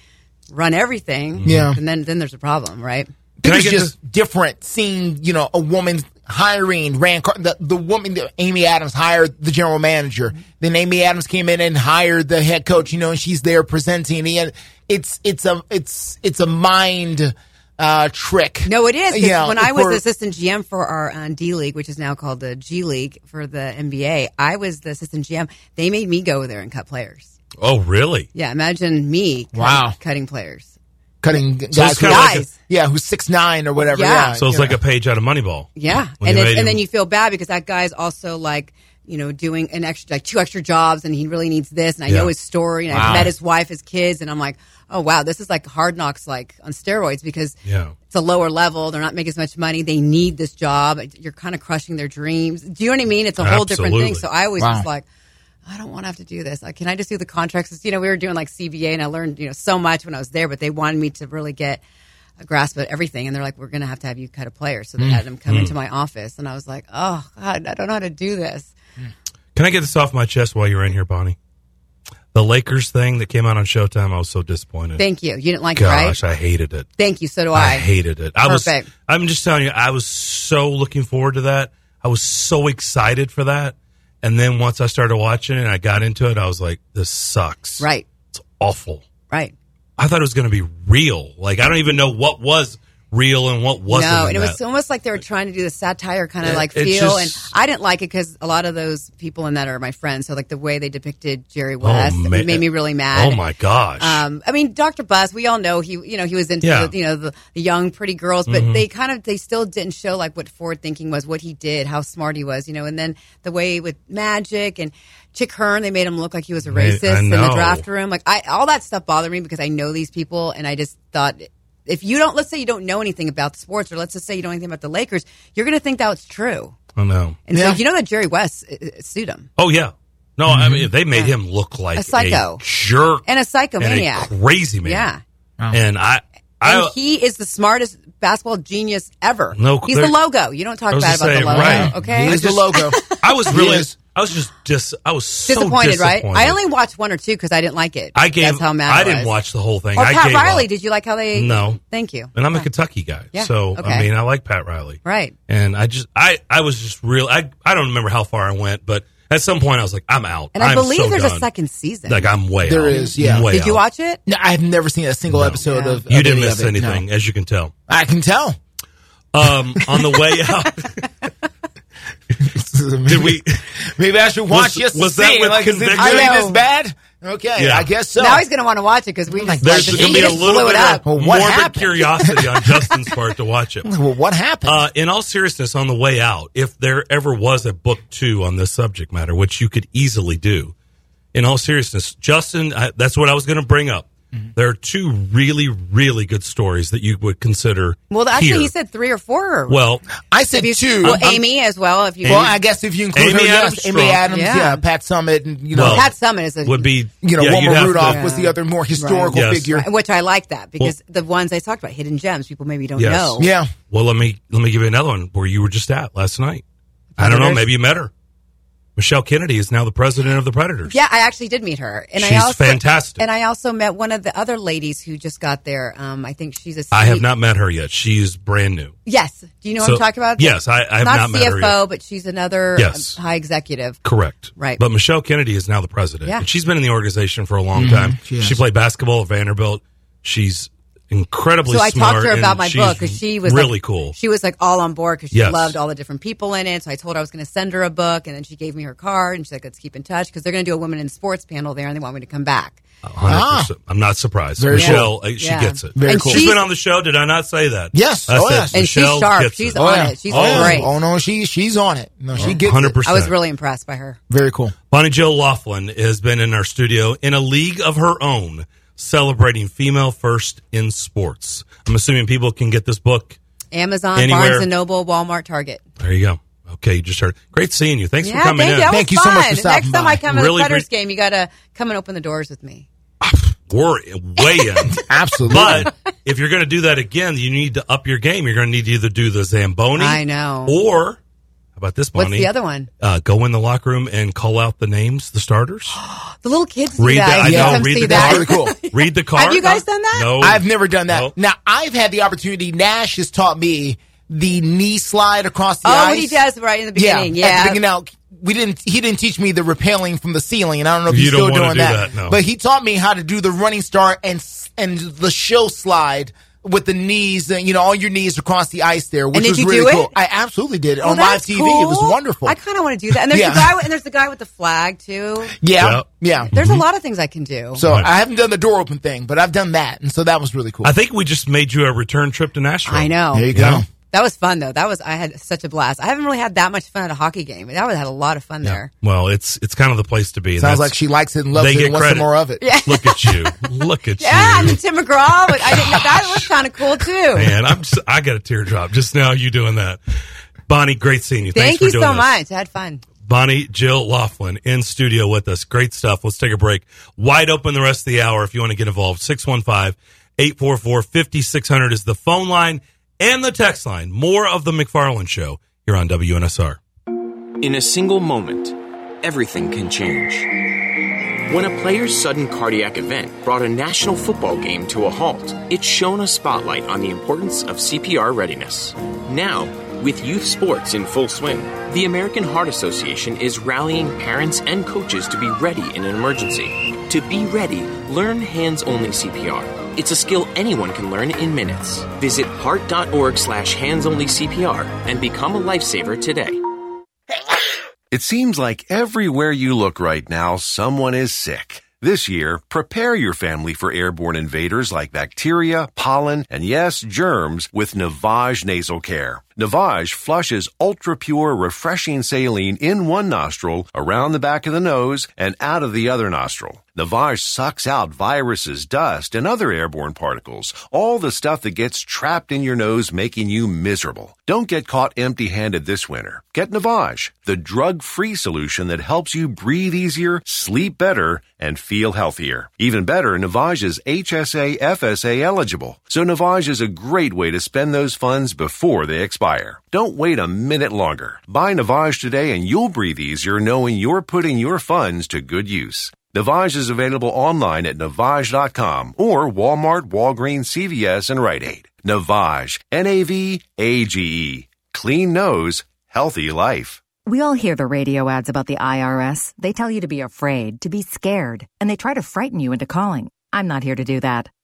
run everything, Yeah. and then then there's a problem, right? It was just different seeing, you know, a woman hiring Rand Car- the, the woman that Amy Adams hired the general manager. Then Amy Adams came in and hired the head coach, you know, and she's there presenting. And it's it's a it's it's a mind uh, trick. No, it is. 'cause Yeah, when I was for- assistant GM for our uh, D League, which is now called the G League for the NBA, I was the assistant GM. They made me go there and cut players. Oh, really? Yeah, imagine me cutting, Wow. cutting players. Cutting So guys, it's who, like Guys. yeah, who's six nine or whatever. Yeah. Yeah, So it's like know. a page out of Moneyball. Yeah, and you it's, and then you feel bad because that guy's also like you know doing an extra like two extra jobs and he really needs this and I Yeah. know his story and Wow. I've met his wife, his kids, and I'm like, oh wow, this is like hard knocks like on steroids because Yeah. it's a lower level. They're not making as much money. They need this job. You're kind of crushing their dreams. Do you know what I mean? It's a whole different thing. So I always Wow. was like. I don't want to have to do this. Like, can I just do the contracts? You know, we were doing like CBA, and I learned you know so much when I was there. But they wanted me to really get a grasp of everything, and they're like, "We're going to have to have you cut a player." So they mm. had them come into mm. my office, and I was like, "Oh God, I don't know how to do this." Mm. Can I get this off my chest while you're in here, Bonnie? The Lakers thing that came out on Showtime, I was so disappointed. Thank you. You didn't like it, right? Gosh, I hated it. Thank you. So do I I. hated it. I was. Perfect. I'm just telling you, I was so looking forward to that. I was so excited for that. And then once I started watching it and I got into it, I was like, "This sucks. Right. It's awful." Right. I thought it was going to be real. Like I don't even know what was real and what wasn't. no, and it was almost like they were trying to do the satire kind of Yeah, like feel, just- and I didn't like it because a lot of those people in that are my friends. So like the way they depicted Jerry West, man. it made me really mad. Oh my gosh. Um, I mean, Dr. Buss, we all know he, you know, he was into, Yeah. Mm-hmm. the, you know, the, the young, pretty girls, but they kind of, they still didn't show like what forward thinking was, what he did, how smart he was, you know, and then the way with Magic and Chick Hearn, they made him look like he was a racist in the draft room. Like, I, all that stuff bothered me because I know these people and I just thought, if you don't, let's say you don't know anything about sports, or let's just say you don't know anything about the Lakers, you're going to think that was true. I know. And Yeah. so you know that Jerry West uh, uh, sued him Oh yeah. No, I mean they made him look like A psycho. jerk and a and psychomaniac. a crazy man. Yeah. And I, And I, he is the smartest basketball genius ever. No, he's there- the logo. You don't talk bad gonna about the logo, right. okay? He is the logo. I was really, is. I was just dis, I was so disappointed, right? I only watched one or two because I didn't like it. I gave, That's how mad I I didn't was. watch the whole thing. Or I Pat gave Riley. up. Did you like how they? No. Thank you. And I'm a Kentucky guy, Yeah, so okay. I mean, I like Pat Riley, Right. And I just, I, I was just real. I, I don't remember how far I went, but at some point I was like, I'm out. And I I'm believe so there's a second season. Like I'm way. There out. is, yeah. Way Did you out. watch it? No, I've never seen a single episode Yeah. of. You of didn't any miss of it, no. anything, as you can tell. I can tell. Um, on the way out, did we? Maybe I should watch Was- just was that see. with Like, is it conviction? really I know. this bad? Okay, Yeah. I guess so. Now he's going to want to watch it because we just There's going to be a little bit it of Well, morbid happened? curiosity on Justin's part to watch it. well, what happened? Uh, in all seriousness, on the way out, if there ever was a book two on this subject matter, which you could easily do, in all seriousness, Justin, I, that's what I was going to bring up. Mm-hmm. There are two really, really good stories that you would consider. Well, actually, here. he said three or four. Well, I said you- two. Well, I'm- Amy as well. If you well, I guess if you include Amy her, yes, Adams Amy Adams, Yeah. yeah. Pat Summitt, and you know, Well, Pat Summitt is a would be you know, yeah, Wilma Rudolph to- was the other more historical Yes. figure. which I like that because the ones I talked about, hidden gems, people maybe don't Yes. know. Yeah, Well, let me let me give you another one where you were just at last night. I don't know. Maybe you met her. Michelle Kennedy is now the president of the Predators. Yeah, I actually did meet her, and She's I also fantastic. And I also met one of the other ladies who just got there. Um, I think she's a. I have not met her yet. She's brand new. Yes, do you know what I'm talking about? yes, I- I have not met her CFO, yet. but she's another Yes. um, high executive. Correct. Right. But Michelle Kennedy is now the president. Yeah. And she's been in the organization for a long Mhm, time. she She, played basketball at Vanderbilt. She's incredibly So I talked to her about my book because she was really like, cool. She was like all on board because she Yes. loved all the different people in it. So I told her I was going to send her a book, and then she gave me her card, and she's like, "Let's keep in touch because they're going to do a women in sports panel there, and they want me to come back." 100%. I'm not surprised. Very Michelle, cool. uh, she Yeah. gets it. Very And cool. She's she's- been on the show. Did I not say that? Yes. I Oh, said yes. And she's sharp. She's it. on yeah. it. She's oh, yeah. great. Oh no, she she's on it. No, she gets 100%. I was really impressed by her. Very cool. Bonnie Jill Laflin has been in our studio in a league of her own, celebrating female first in sports. I'm assuming people can get this book. Amazon, Anywhere. Barnes and Noble, Walmart, Target. There you go. Okay, you just heard. Great seeing you. Thanks yeah, for coming thank in. you. That Thank was you so much fun. for stopping Next time by. I come to Really the Predators pre- game, you got to come and open the doors with me. Ah, we're way in. Absolutely. But if you're going to do that again, you need to up your game. You're going to need to either do the Zamboni. I know. Or, how about this, Bonnie? What's the other one? Uh, go in the locker room and call out the names, the starters. The little kids do read that. the, I You know, read the that. card. Really cool. Read the card. Have you guys done that? No. I've never done that. No. Now I've had the opportunity. Gnash has taught me the knee slide across the Oh, ice. what he does right in the beginning. Yeah, Yeah. At the beginning, now we didn't. He didn't teach me the rappelling from the ceiling, and I don't know if You he's don't still doing do that. that, no. But he taught me how to do the running start and and the show slide with the knees. And, you know, all your knees across the ice there, which did was you really do it? cool. I absolutely did it Oh, on live TV. cool. It was wonderful. I kind of want to do that. And there's Yeah. the guy, and there's the guy with the flag too. yeah, Yep. yeah. There's a mm-hmm. lot of things I can do. So Right. I haven't done the door open thing, but I've done that, and so that was really cool. I think we just made you a return trip to Nashville. I know. there you Yeah. Go. That was fun though. That was I had such a blast. I haven't really had that much fun at a hockey game. That would had a lot of fun there. Well, it's it's kind of the place to be. Sounds that's- like she likes it and loves they it get and wants some more of it. Yeah. Look at you. Look at Yeah, you. Yeah, and Tim McGraw, but I didn't. That was kind of cool too. Man, I'm just, I got a teardrop just now. You doing that, Bonnie? Great seeing you. Thanks Thank for you doing so this. much. I had fun. Bonnie Jill Laflin in studio with us. Great stuff. Let's take a break. Wide open the rest of the hour if you want to get involved. 615 844 5600 is the phone line and the text line. More of the McFarland Show here on WNSR. In a single moment, everything can change. When a player's sudden cardiac event brought a national football game to a halt, it shone a spotlight on the importance of CPR readiness. Now, with youth sports in full swing, the American Heart Association is rallying parents and coaches to be ready in an emergency. To be ready, learn hands only CPR. It's a skill anyone can learn in minutes. Visit heart.org slash hands only CPR and become a lifesaver today. It seems like everywhere you look right now, someone is sick. This year, prepare your family for airborne invaders like bacteria, pollen, and yes, germs with Navage Nasal Care. Navage flushes ultra pure, refreshing saline in one nostril, around the back of the nose, and out of the other nostril. Navage sucks out viruses, dust, and other airborne particles, all the stuff that gets trapped in your nose, making you miserable. Don't get caught empty handed this winter. Get Navage, the drug free solution that helps you breathe easier, sleep better, and feel healthier. Even better, Navage is HSA FSA eligible, so Navage is a great way to spend those funds before they expire. Don't wait a minute longer. Buy Navage today and you'll breathe easier knowing you're putting your funds to good use. Navage is available online at Navage.com or Walmart, Walgreens, CVS, and Rite Aid. Navage, N-A-V-A-G-E. Clean nose, healthy life. We all hear the radio ads about the IRS. They tell you to be afraid, to be scared, and they try to frighten you into calling. I'm not here to do that.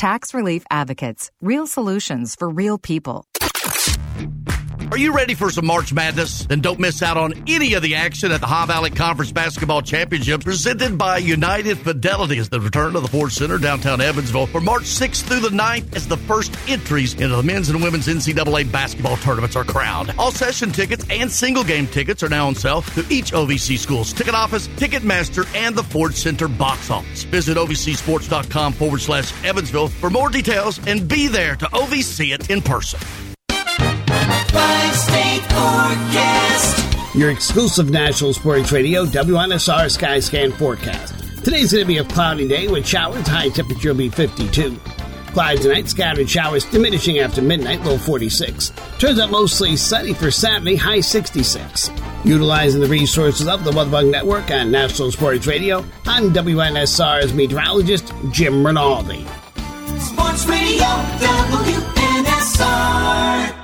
Tax Relief Advocates. Real solutions for real people. Are you ready for some March Madness? Then don't miss out on any of the action at the Ohio Valley Conference Basketball Championship presented by United Fidelity as the return to the Ford Center downtown Evansville for March 6th through the 9th as the first entries into the men's and women's NCAA basketball tournaments are crowned. All session tickets and single game tickets are now on sale through each OVC school's ticket office, Ticketmaster, and the Ford Center box office. Visit OVCsports.com forward slash Evansville for more details and be there to OVC it in person. State Forecast. Your exclusive National Sports Radio WNSR Skyscan forecast. Today's going to be a cloudy day with showers. High temperature will be 52. Clouds tonight, scattered showers diminishing after midnight, low 46. Turns out mostly sunny for Saturday, high 66. Utilizing the resources of the WeatherBug Network and National Sports Radio, I'm WNSR's meteorologist, Jim Rinaldi. Sports Radio WNSR.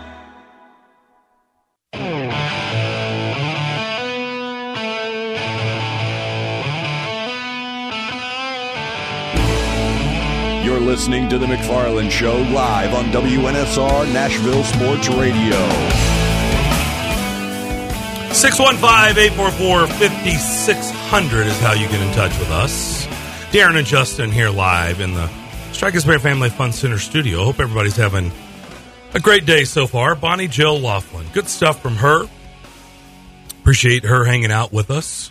You're listening to The McFarland Show live on WNSR Nashville Sports Radio. 615-844-5600 is how you get in touch with us. Darren and Justin here live in the Strike and Spare Family Fun Center studio. Hope everybody's having a great day so far. Bonnie Jill Laflin. Good stuff from her. Appreciate her hanging out with us.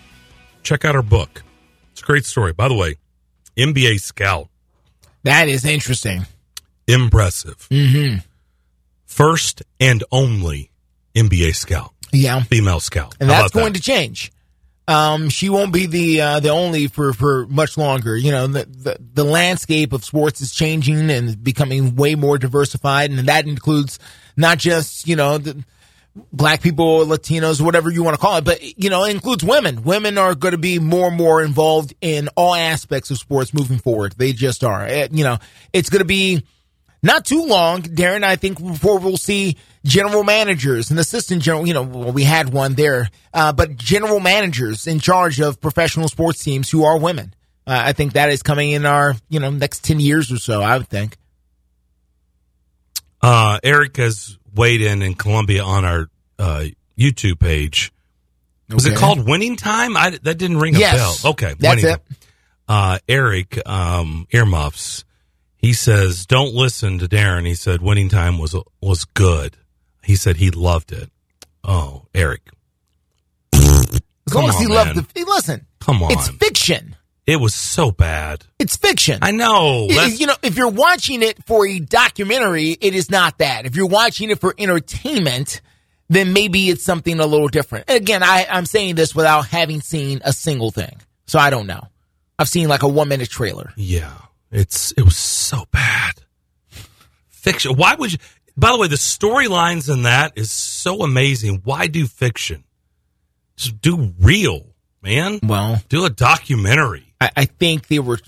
Check out her book. It's a great story. By the way, NBA scout. That is interesting. Impressive. Mm-hmm. First and only NBA scout. Yeah. Female scout. and How that's going that? to change. Um, she won't be the uh, the only for for much longer. You know, the, the the landscape of sports is changing and becoming way more diversified, and that includes not just you know the black people, Latinos, whatever you want to call it, but you know, it includes women. Women are going to be more and more involved in all aspects of sports moving forward. They just are. Eh, You know, it's going to be not too long, Darren. I think before we'll see general managers and assistant general. You know, well, we had one there, uh, but general managers in charge of professional sports teams who are women. Uh, I think that is coming in our you know next ten years or so. I would think. Uh, Eric has weighed in in Columbia on our uh, YouTube page. Was it called Winning Time? I, that didn't ring a Yes. bell. Okay, That's Winning it. Uh, Eric um, earmuffs. He says, "Don't listen to Darren." He said, "Winning Time was was good." He said he loved it. Oh, Eric, As long as he loved the. Hey, listen, come on, it's fiction. it was so bad. It's fiction. I know. That's- You know, if you're watching it for a documentary, it is not that. If you're watching it for entertainment, then maybe it's something a little different. Again, I, I'm saying this without having seen a single thing, so I don't know. I've seen like a one minute trailer. Yeah, it's it was so bad. Fiction. Why would you? By the way, the storylines in that is so amazing. Why do fiction? Just do real, man. Well, do a documentary. I, I think they were.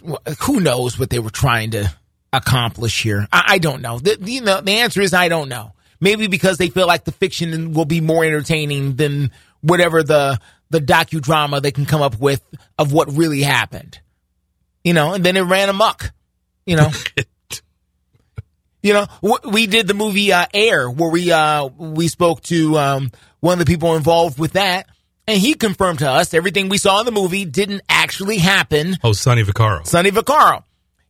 Who knows what they were trying to accomplish here? I, I don't know. The, you know, the answer is I don't know. Maybe because they feel like the fiction will be more entertaining than whatever the the docudrama they can come up with of what really happened. You know, and then it ran amok. You know. You know, we did the movie uh, Air, where we uh, we spoke to um, one of the people involved with that, and he confirmed to us everything we saw in the movie didn't actually happen. Oh, Sonny Vaccaro. Sonny Vaccaro.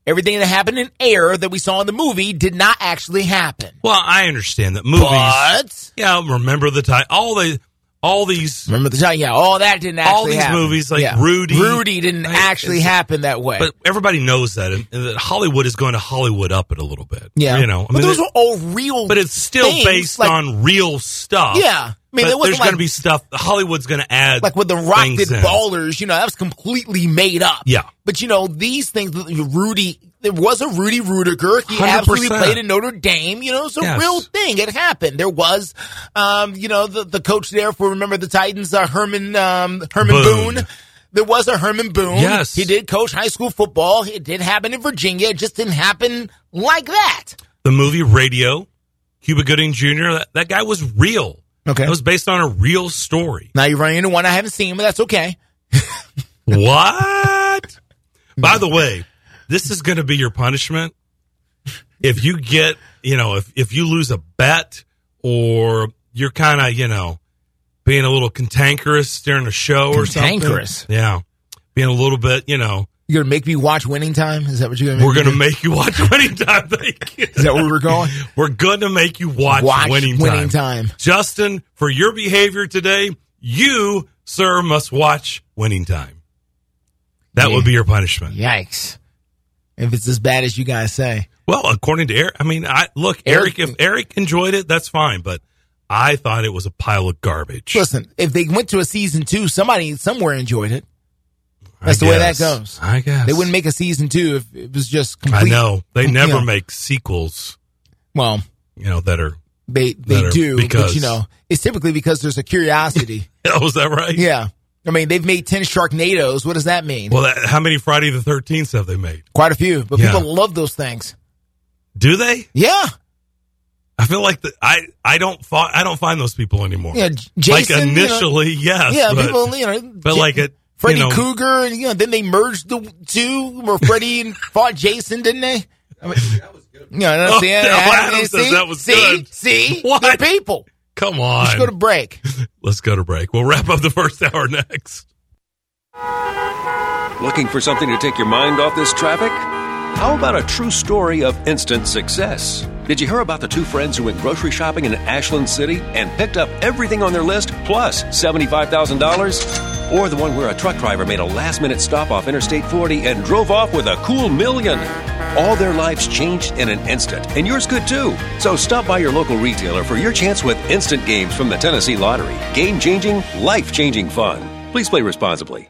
Everything that happened in Air that we saw in the movie did not actually happen. Well, I understand that movies. But- yeah, remember the time. All the all these. Remember the time? Yeah, all that didn't actually all these happen. movies like Yeah. Rudy. Rudy didn't Like, actually it's- happen that way. But everybody knows that, and, and that Hollywood is going to Hollywood up it a little bit. yeah, you know. I but those it- were all real. But it's still things, based like- on real stuff. Yeah. Mean, But there's going to be stuff. Hollywood's going to add like with the Rock did ballers, you know, that was completely made up. Yeah. But you know, these things, Rudy, there was a Rudy Ruettiger. He 100%. absolutely played in Notre Dame. You know, it's a Yes. real thing. It happened. There was, um, you know, the, the coach there for remember the Titans, uh, Herman um, Herman Boone. Boone. There was a Herman Boone. Yes. he did coach high school football. It did happen in Virginia. It just didn't happen like that. The movie Radio, Cuba Gooding Jr., that, that guy was real. Okay. It was based on a real story. Now you're running into one I haven't seen, but that's okay. What? By the way, this is going to be your punishment. If you get, you know, if, if you lose a bet or you're kind of, you know, being a little cantankerous during a show or something. Cantankerous? Yeah. Being a little bit, you know, You're gonna make me watch Winning Time? Is that what you're gonna? we're going to me do? make you watch Winning Time. Thank you. Is that where we're going? We're going to make you watch, Watch Winning, Winning time. Time. Justin, for your behavior today, you, sir, must watch Winning Time. That Yeah. would be your punishment. Yikes! If it's as bad as you guys say, Well, according to Eric, I mean, I look, Eric- Eric, if Eric enjoyed it, that's fine, but I thought it was a pile of garbage. listen. If they went to a season two, somebody somewhere enjoyed it. I That's the way that goes. I guess. They wouldn't make a season two if it was just I know. They never make sequels, Well, you know, that are. they they are do, because- but you know, it's typically because there's a curiosity. Oh, is that right? yeah, I mean, they've made ten Sharknadoes. What does that mean? Well, that, how many Friday the 13th have they made? Quite a few, but Yeah. people love those things. Do they? Yeah, I feel like the, I I don't fi- I don't find those people anymore. yeah. Jason, like you know- initially, yes. yeah, but, people, you know, but J- like it, Freddy you know, Krueger, and you know, then they merged the two, where Freddy fought Jason, didn't they? I mean, you know, Oh, see, Adam Adam, says see, that was see, good. see, What? They're people. Come on. Let's go to break. Let's go to break. We'll wrap up the first hour next. Looking for something to take your mind off this traffic? How about a true story of instant success? Did you hear about the two friends who went grocery shopping in Ashland City and picked up everything on their list plus $75,000? Or the one where a truck driver made a last minute stop off Interstate 40 and drove off with a cool million? All their lives changed in an instant, and yours could too. So stop by your local retailer for your chance with instant games from the Tennessee Lottery. Game changing, life changing fun. Please play responsibly.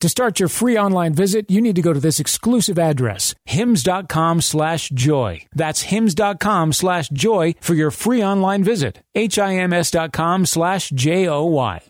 To start your free online visit, you need to go to this exclusive address, hims.com slash joy. That's hims.com slash joy for your free online visit. H-I-M-S dot com slash J-O-Y.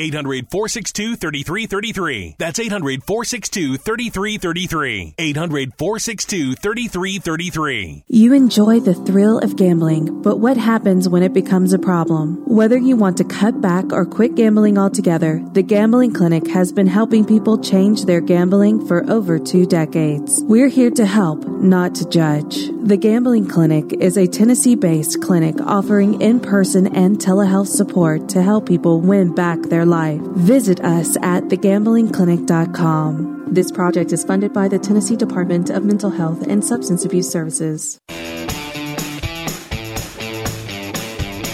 800 462 3333. That's 800 462 3333. 800 462 3333. You enjoy the thrill of gambling, but what happens when it becomes a problem? Whether you want to cut back or quit gambling altogether, the Gambling Clinic has been helping people change their gambling for over two decades. We're here to help, not to judge. The Gambling Clinic is a Tennessee based clinic offering in person and telehealth support to help people win back their life. Visit us at thegamblingclinic.com. This project is funded by the Tennessee Department of Mental Health and Substance Abuse Services.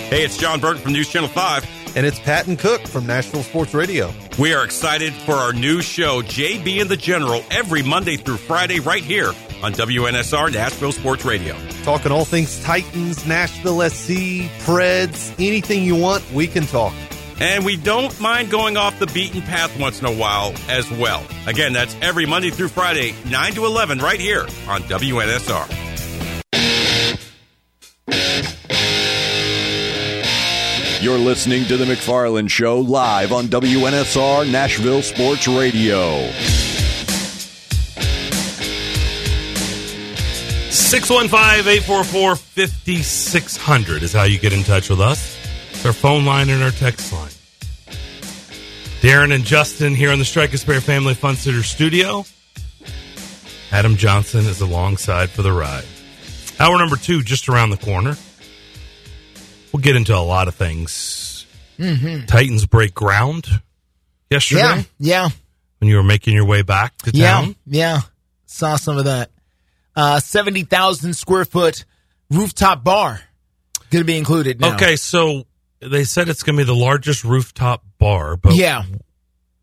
Hey, it's John Burton from News Channel 5. And it's Patton Cook from Nashville Sports Radio. We are excited for our new show, JB and the General, every Monday through Friday, right here on WNSR Nashville Sports Radio. Talking all things Titans, Nashville SC, Preds, anything you want, we can talk. And we don't mind going off the beaten path once in a while as well. Again, that's every Monday through Friday, 9 to 11, right here on WNSR. You're listening to The McFarland Show live on WNSR Nashville Sports Radio. 615-844-5600 is how you get in touch with us. It's our phone line and our text line. Darren and Justin here on the Strike Spare Family Fun Sitter Studio. Adam Johnson is alongside for the ride. Hour number two just around the corner. We'll get into a lot of things. Mhm. Titans break ground yesterday Yeah, yeah, when you were making your way back to yeah, town. yeah. Saw some of that. Uh, seventy thousand square foot rooftop bar going to be included. Now. Okay, so they said it's going to be the largest rooftop bar, but Yeah.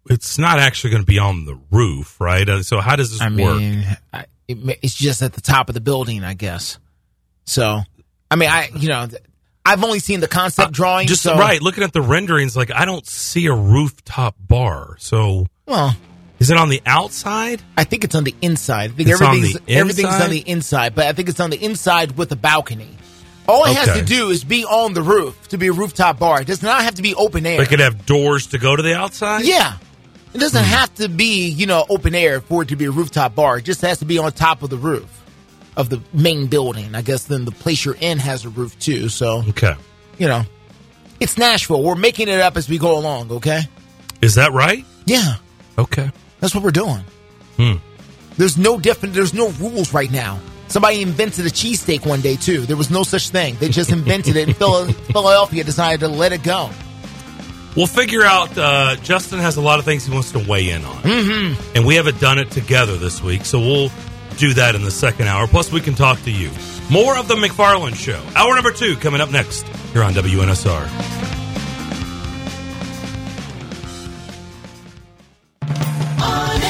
it's not actually going to be on the roof, right? Uh, So how does this I work? mean, I, it, it's just at the top of the building, I guess. So, I mean, I you know, I've only seen the concept drawing. Uh, Just so, right, looking at the renderings, like I don't see a rooftop bar. So, Well, is it on the outside? I think it's on the inside. I think It's on everything's the everything's on the inside, but I think it's on the inside with a balcony. All it has to do is be on the roof to be a rooftop bar. It does not have to be open air. They could have doors to go to the outside. Yeah. It doesn't Hmm. have to be, you know, open air for it to be a rooftop bar. It just has to be on top of the roof of the main building. I guess then the place you're in has a roof too. So, Okay, you know, it's Nashville. We're making it up as we go along, okay? is that right? Yeah. Okay. That's what we're doing. Hmm. There's no different, there's no rules right now. Somebody invented a cheesesteak one day too. There was no such thing. They just invented it and Philadelphia decided to let it go. We'll figure out. Uh, Justin has a lot of things he wants to weigh in on, Mm-hmm. and we haven't done it together this week, so we'll do that in the second hour. Plus, we can talk to you. More of the McFarland Show. Hour number two coming up next here on WNSR. On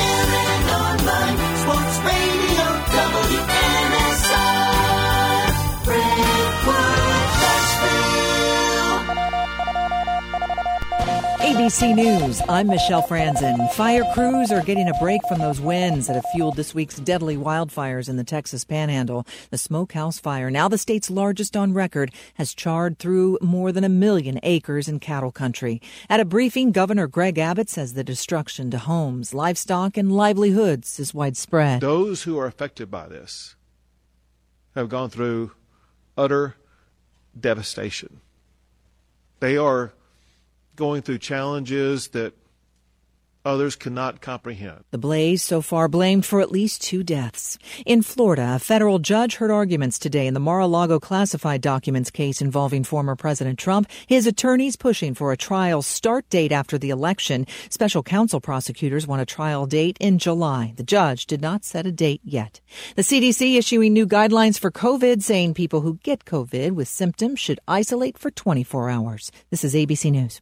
ABC News, I'm Michelle Franzen. Fire crews are getting a break from those winds that have fueled this week's deadly wildfires in the Texas Panhandle. The Smokehouse Fire, now the state's largest on record, has charred through more than a million acres in cattle country. At a briefing, Governor Greg Abbott says the destruction to homes, livestock, and livelihoods is widespread. Those who are affected by this have gone through utter devastation. They are going through challenges that others cannot comprehend. The blaze so far blamed for at least two deaths. In Florida, a federal judge heard arguments today in the Mar-a-Lago classified documents case involving former President Trump. His attorneys pushing for a trial start date after the election. Special counsel prosecutors want a trial date in July. The judge did not set a date yet. The CDC issuing new guidelines for COVID, saying people who get COVID with symptoms should isolate for 24 hours. This is ABC News.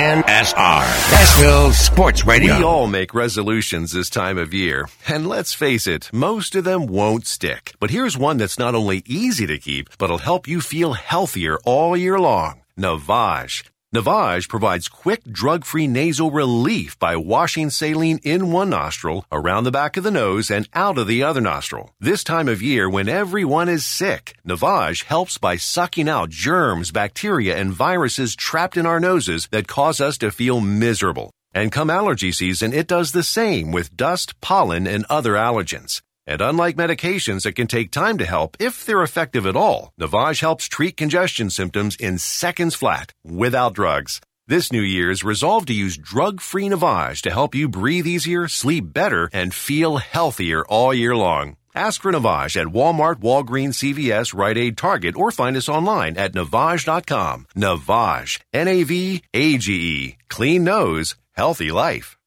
WNSR, Nashville Sports Radio. We all make resolutions this time of year. And let's face it, most of them won't stick. But here's one that's not only easy to keep, but'll help you feel healthier all year long. Navage. Navage provides quick drug-free nasal relief by washing saline in one nostril, around the back of the nose, and out of the other nostril. This time of year when everyone is sick, Navage helps by sucking out germs, bacteria, and viruses trapped in our noses that cause us to feel miserable. And come allergy season, it does the same with dust, pollen, and other allergens. And unlike medications that can take time to help, if they're effective at all, Navage helps treat congestion symptoms in seconds flat, without drugs. This New Year's, resolve to use drug-free Navage to help you breathe easier, sleep better, and feel healthier all year long. Ask for Navage at Walmart, Walgreens, CVS, Rite Aid, Target, or find us online at Navage.com. Navage. N-A-V-A-G-E. Clean nose, healthy life.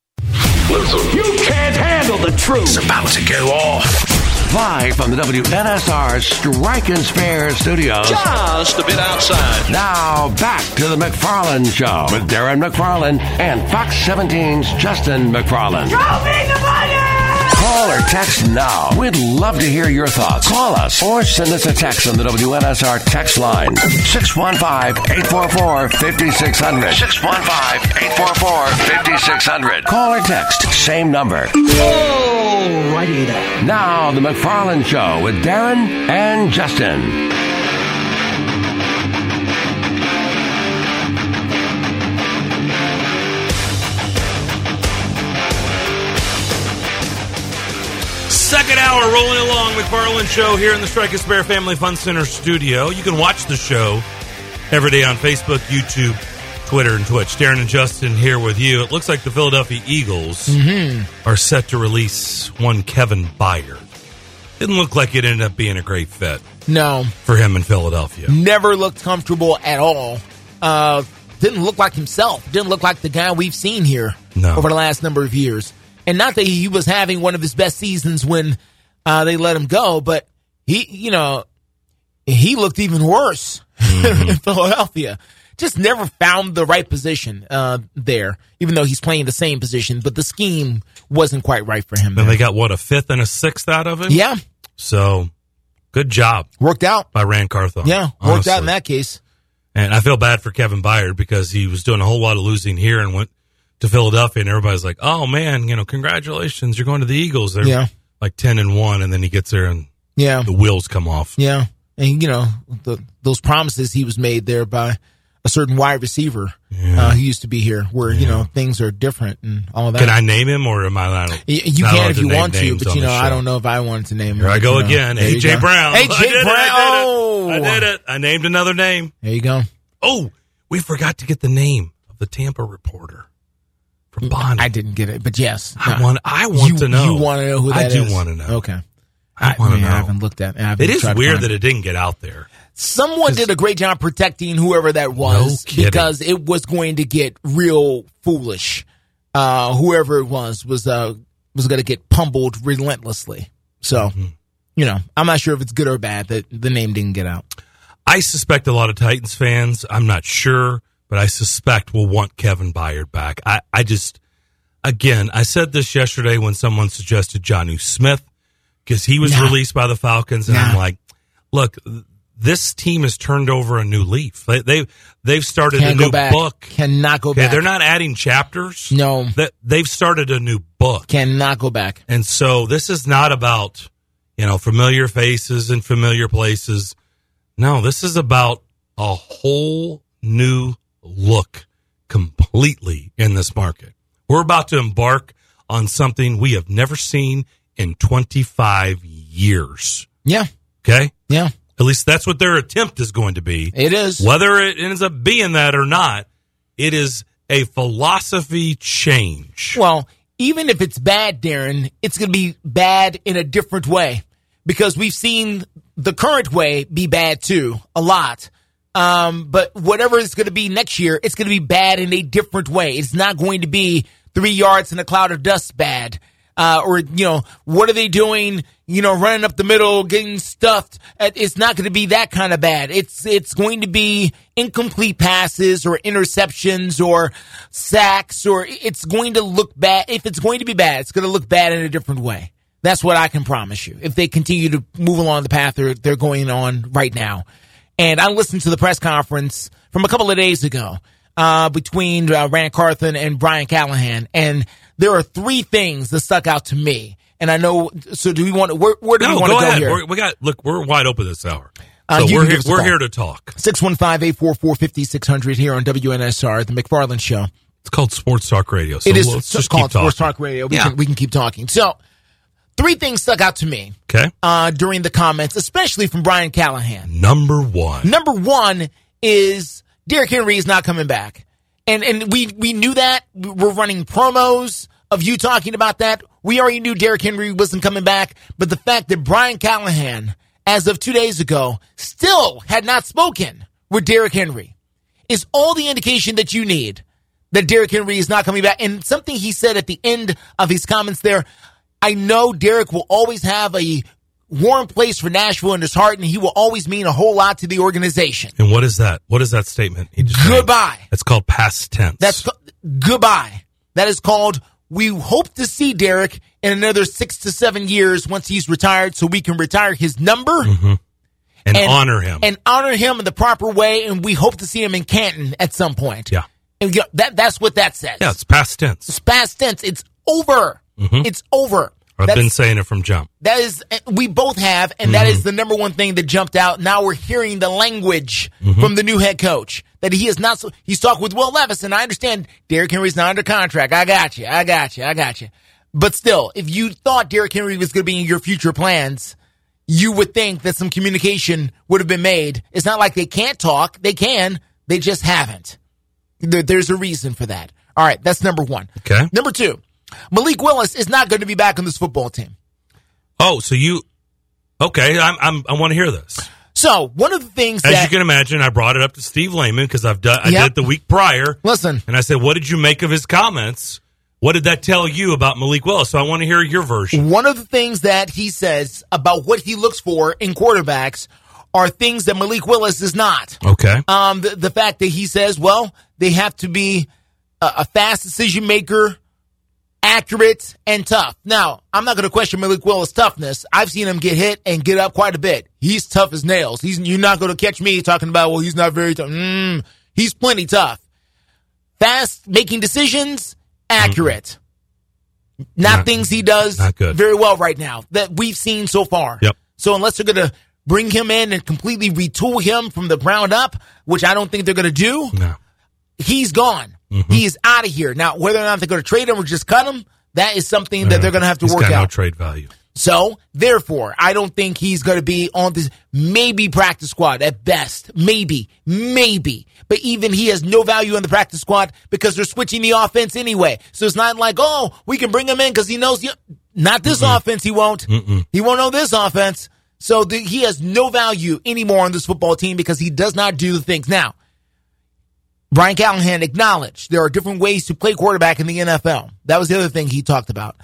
Listen, you can't handle the truth. It's about to go off. Live from the WNSR Strike and Spare Studios. Just a bit outside. Now back to the McFarland Show with Darren McFarland and Fox 17's Justin McFarland. Show me the money! Call or text now. We'd love to hear your thoughts. Call us or send us a text on the WNSR text line 615-844-5600. 615-844-5600. Call or text, same number. Alrighty then. Now, the McFarland Show with Darren and Justin. Second hour rolling along, McFarland Show here in the Strike and Spare Family Fun Center studio. You can watch the show every day on Facebook, YouTube, Twitter, and Twitch. Darren and Justin here with you. It looks like the Philadelphia Eagles Mhm. are set to release one Kevin Byard. Didn't look like it ended up being a great fit No, for him in Philadelphia. never looked comfortable at all. Uh, didn't look like himself. Didn't look like the guy we've seen here No. over the last number of years. And not that he was having one of his best seasons when uh, they let him go, but he, you know, he looked even worse in Philadelphia. Just never found the right position uh, there, even though he's playing the same position, but the scheme wasn't quite right for him. Then they got, what, a fifth and a sixth out of him? Yeah. So, good job. Worked out. By Rand Carthon. Yeah, worked honestly. out in that case. And I feel bad for Kevin Byard because he was doing a whole lot of losing here and went to Philadelphia, and everybody's like, "Oh man, you know, congratulations, you're going to the Eagles." They're Yeah. like ten and one, and then he gets there and Yeah. the wheels come off. Yeah, and you know the, those promises he was made there by a certain wide receiver uh, who used to be here, where you know things are different and all that. Can I name him, or am I not? Y- You can if you want to, but you know I don't know if I wanted to name. Him. Here I go you know. again. AJ. Brown. AJ Brown. Oh, I did it. I named another name. There you go. Oh, we forgot to get the name of the Tampa reporter from Bonnie. I didn't get it, but yes, I want. I want you, to know. You want to know who I do want to know. Okay, I want to know. I haven't looked at. I haven't It is weird that it didn't get out there. Someone did a great job protecting whoever that was kidding. because it was going to get real foolish. Uh, whoever it was was uh, was going to get pummeled relentlessly. So, Mm-hmm. you know, I'm not sure if it's good or bad that the name didn't get out. I suspect a lot of Titans fans, I'm not sure, but I suspect we'll want Kevin Byard back. I, I just, again, I said this yesterday when someone suggested Jonnu Smith because he was Nah. released by the Falcons, and I'm like, look, this team has turned over a new leaf. They, they they've started Can't a new book. Cannot go Okay, back. they're not adding chapters. No, That they've started a new book. cannot go back. And so this is not about, you know, familiar faces and familiar places. No, this is about a whole new look completely in this market. We're about to embark on something we have never seen in 25 years. Yeah, Okay? yeah, At least that's what their attempt is going to be. it is. Whether it ends up being that or not, it is a philosophy change. Well, even if it's bad, Darren, it's going to be bad in a different way because we've seen the current way be bad too, a lot. Um, but whatever it's going to be next year, it's going to be bad in a different way. It's not going to be three yards in a cloud of dust bad. Uh, or, you know, what are they doing? You know, running up the middle, getting stuffed. Uh, It's not going to be that kind of bad. It's, it's going to be incomplete passes or interceptions or sacks or it's going to look bad. If it's going to be bad, it's going to look bad in a different way. That's what I can promise you. If they continue to move along the path they're, they're going on right now. And I listened to the press conference from a couple of days ago uh, between uh, Rand Carthon and Brian Callahan, and there are three things that stuck out to me. And I know. So, do we want to? Where, where do no, we want go to go ahead. here? We're, we got look. We're wide open this hour. Uh, So you we're here. give us a We're call. here to talk. 615-844-5600 here on WNSR, the McFarland Show. It's called Sports Talk Radio. So it is let's so- just called keep talking. Sports Talk Radio. We, Yeah. can, we can keep talking. So, three things stuck out to me Okay. uh, during the comments, especially from Brian Callahan. Number one. Number one is Derrick Henry is not coming back, and and we we knew that. We're running promos of you talking about that. We already knew Derrick Henry wasn't coming back, but the fact that Brian Callahan, as of two days ago, still had not spoken with Derrick Henry is all the indication that you need that Derrick Henry is not coming back. And something he said at the end of his comments there, I know Derrick will always have a warm place for Nashville in his heart, and he will always mean a whole lot to the organization. And what is that? What is that statement? He just made? Goodbye. It's called past tense. That's goodbye. That is called. We hope to see Derrick in another six to seven years once he's retired, so we can retire his number mm-hmm. and, honor him. and honor him in the proper way. And we hope to see him in Canton at some point. yeah. And that that's what that says. Yeah. It's past tense. It's past tense. It's over. Mhm. It's over. I've That's- been saying it from jump. that is, eh, we both have, and that is mm-hmm. the number one thing that jumped out. Now we're hearing the language mm-hmm. from the new head coach that he is not. So, he's talking with Will Levis, and I understand Derrick Henry's not under contract. I got you. I got you. I got you. But still, if you thought Derrick Henry was going to be in your future plans, you would think that some communication would have been made. It's not like they can't talk. They can. They just haven't. There, there's a reason for that. All right, that's number one. Okay. Number two, Malik Willis is not going to be back on this football team. Oh, so you? Okay. I'm. I'm I want to hear this. So one of the things As that you can imagine, I brought it up to Steve Lehman because I've done. I Yep. did it the week prior. Listen. and I said, "What did you make of his comments? What did that tell you about Malik Willis?" So I want to hear your version. one of the things that he says about what he looks for in quarterbacks are things that Malik Willis is not. Okay. Um, the, the fact that he says, well, they have to be a, a fast decision maker, accurate, and tough. Now, I'm not going to question Malik Willis' toughness. I've seen him get hit and get up quite a bit. He's tough as nails. He's you're not going to catch me talking about, well, he's not very tough. Mm, he's plenty tough. Fast making decisions, accurate. Not, Not- things he does very well right now that we've seen so far. Yep. So unless they're going to bring him in and completely retool him from the ground up, which I don't think they're going to do, No. he's gone. Mm-hmm. He is out of here. Now, whether or not they're going to trade him or just cut him, that is something that they're going to have to work got no out. trade value. So, therefore, I don't think he's going to be on this maybe practice squad at best. Maybe, maybe. But even he has no value in the practice squad because they're switching the offense anyway. So it's not like, oh, we can bring him in because he knows, not this offense, he won't. He won't know this offense. So the, he has no value anymore on this football team because he does not do the things. Now, Brian Callahan acknowledged there are different ways to play quarterback in the NFL. That was the other thing he talked about.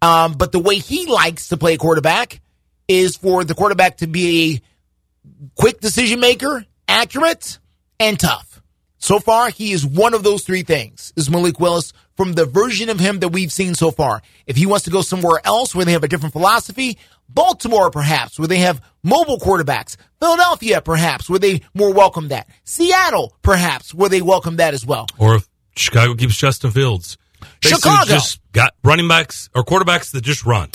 Um, but the way he likes to play quarterback is for the quarterback to be a quick decision maker, accurate, and tough. So far, he is one of those three things, is Malik Willis from the version of him that we've seen so far. If he wants to go somewhere else where they have a different philosophy, Baltimore perhaps, where they have mobile quarterbacks, Philadelphia perhaps, where they more welcome that, Seattle perhaps, where they welcome that as well. Or if Chicago keeps Justin Fields, Basically Chicago. just got running backs or quarterbacks that just run.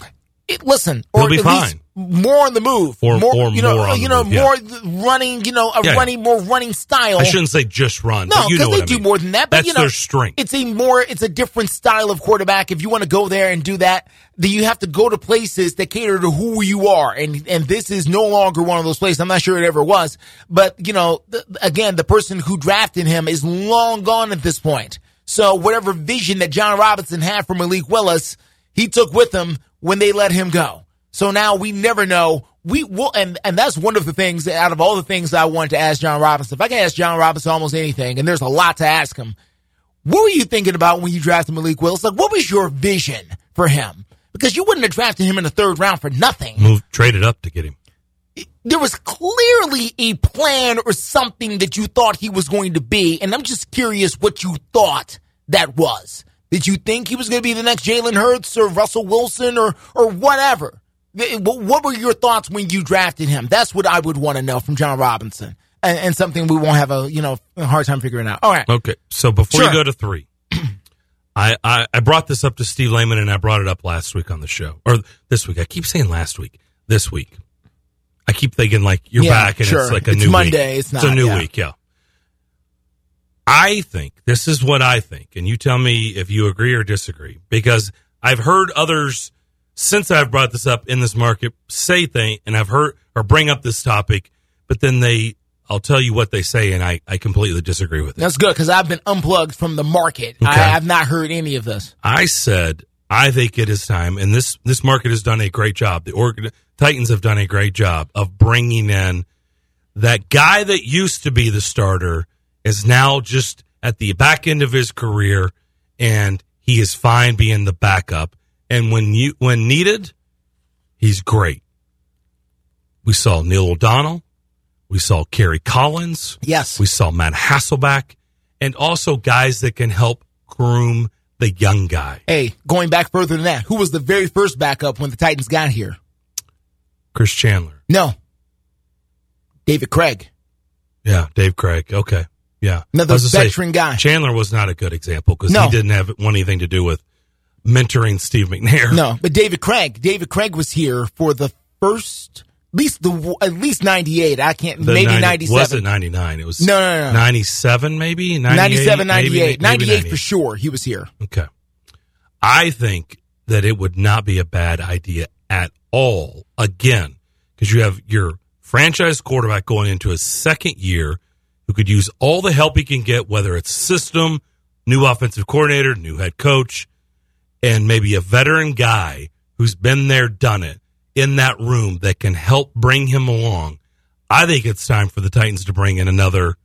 It, listen, He'll or be at least more on the move, Or- more, or you know, more you know, move, more th- running, you know, a Yeah, yeah. running, more running style. I shouldn't say just run. No, but you know because they do mean. more than that. But That's you know, their strength. It's a more, it's a different style of quarterback. If you want to go there and do that, then you have to go to places that cater to who you are. And and this is no longer one of those places. I'm not sure it ever was, but you know, again, the person who drafted him is long gone at this point. So whatever vision that Jon Robinson had for Malik Willis, he took with him when they let him go. So now we never know. We will, and, and that's one of the things out of all the things I wanted to ask Jon Robinson. If I can ask Jon Robinson almost anything, and there's a lot to ask him, what were you thinking about when you drafted Malik Willis? Like, what was your vision for him? Because you wouldn't have drafted him in the third round for nothing. Move traded up to get him. There was clearly a plan or something that you thought he was going to be, and I'm just curious what you thought that was. Did you think he was going to be the next Jalen Hurts or Russell Wilson or or whatever? What were your thoughts when you drafted him? That's what I would want to know from Jon Robinson. and, and something we won't have a you know a hard time figuring out. All right. Okay, so before Sure. you go to three, I, I I brought this up to Steve Lehman and I brought it up last week on the show or this week. I keep saying last week, this week. I keep thinking like you're Yeah, back and sure. it's like a It's new Monday, Week. it's a new yeah. week, yeah. I think this is what I think, and you tell me if you agree or disagree. Because I've heard others since I've brought this up in this market say thing, and I've heard or bring up this topic, but then they, I'll tell you what they say, and I, I completely disagree with it. That's good because I've been unplugged from the market. I have not heard any of this. I said I think it is time, and this this market has done a great job. The Oregon Titans have done a great job of bringing in that guy that used to be the starter is now just at the back end of his career, and he is fine being the backup. And when you when needed, he's great. We saw Neil O'Donnell, we saw Kerry Collins, yes, we saw Matt Hasselbeck, and also guys that can help groom the young guy. Hey, going back further than that, who was the very first backup when the Titans got here? Chris Chandler. No, David Krieg. Yeah, Dave Krieg. Okay. Yeah. Another I say, veteran guy. Chandler was not a good example because No. he didn't have want anything to do with mentoring Steve McNair. No, but David Krieg. David Krieg was here for the first, at least the at least ninety eight. I can't The maybe 90 ninety Was it 99? It was No, no, no. 97 maybe? 98, 97, maybe, 98. maybe 98 for sure. He was here. Okay. I think that it would not be a bad idea at all, again, because you have your franchise quarterback going into his second year who could use all the help he can get, whether it's system, new offensive coordinator, new head coach, and maybe a veteran guy who's been there, done it in that room that can help bring him along. I think it's time for the Titans to bring in another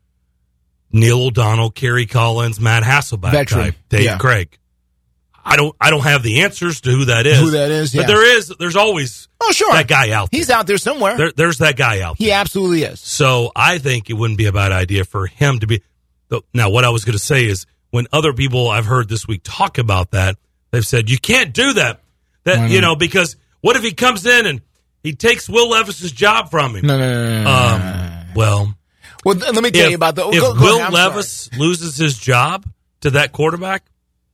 Neil O'Donnell, Kerry Collins, Matt Hasselbeck Veteran, type, Dave yeah. Krieg. I don't I don't have the answers to who that is. Who that is, yeah. But there is there's always Oh, sure. that guy out there. He's out there somewhere. there there's that guy out there. he absolutely is. So I think it wouldn't be a bad idea for him to be. Now, what I was going to say is when other people I've heard this week talk about that, they've said you can't do that. That you know because what if he comes in and he takes Will Levis's job from him? No, no, no, no, no, Um, well, Well, let me tell if, you about the. if go- go Will ahead, I'm sorry. Levis loses his job to that quarterback,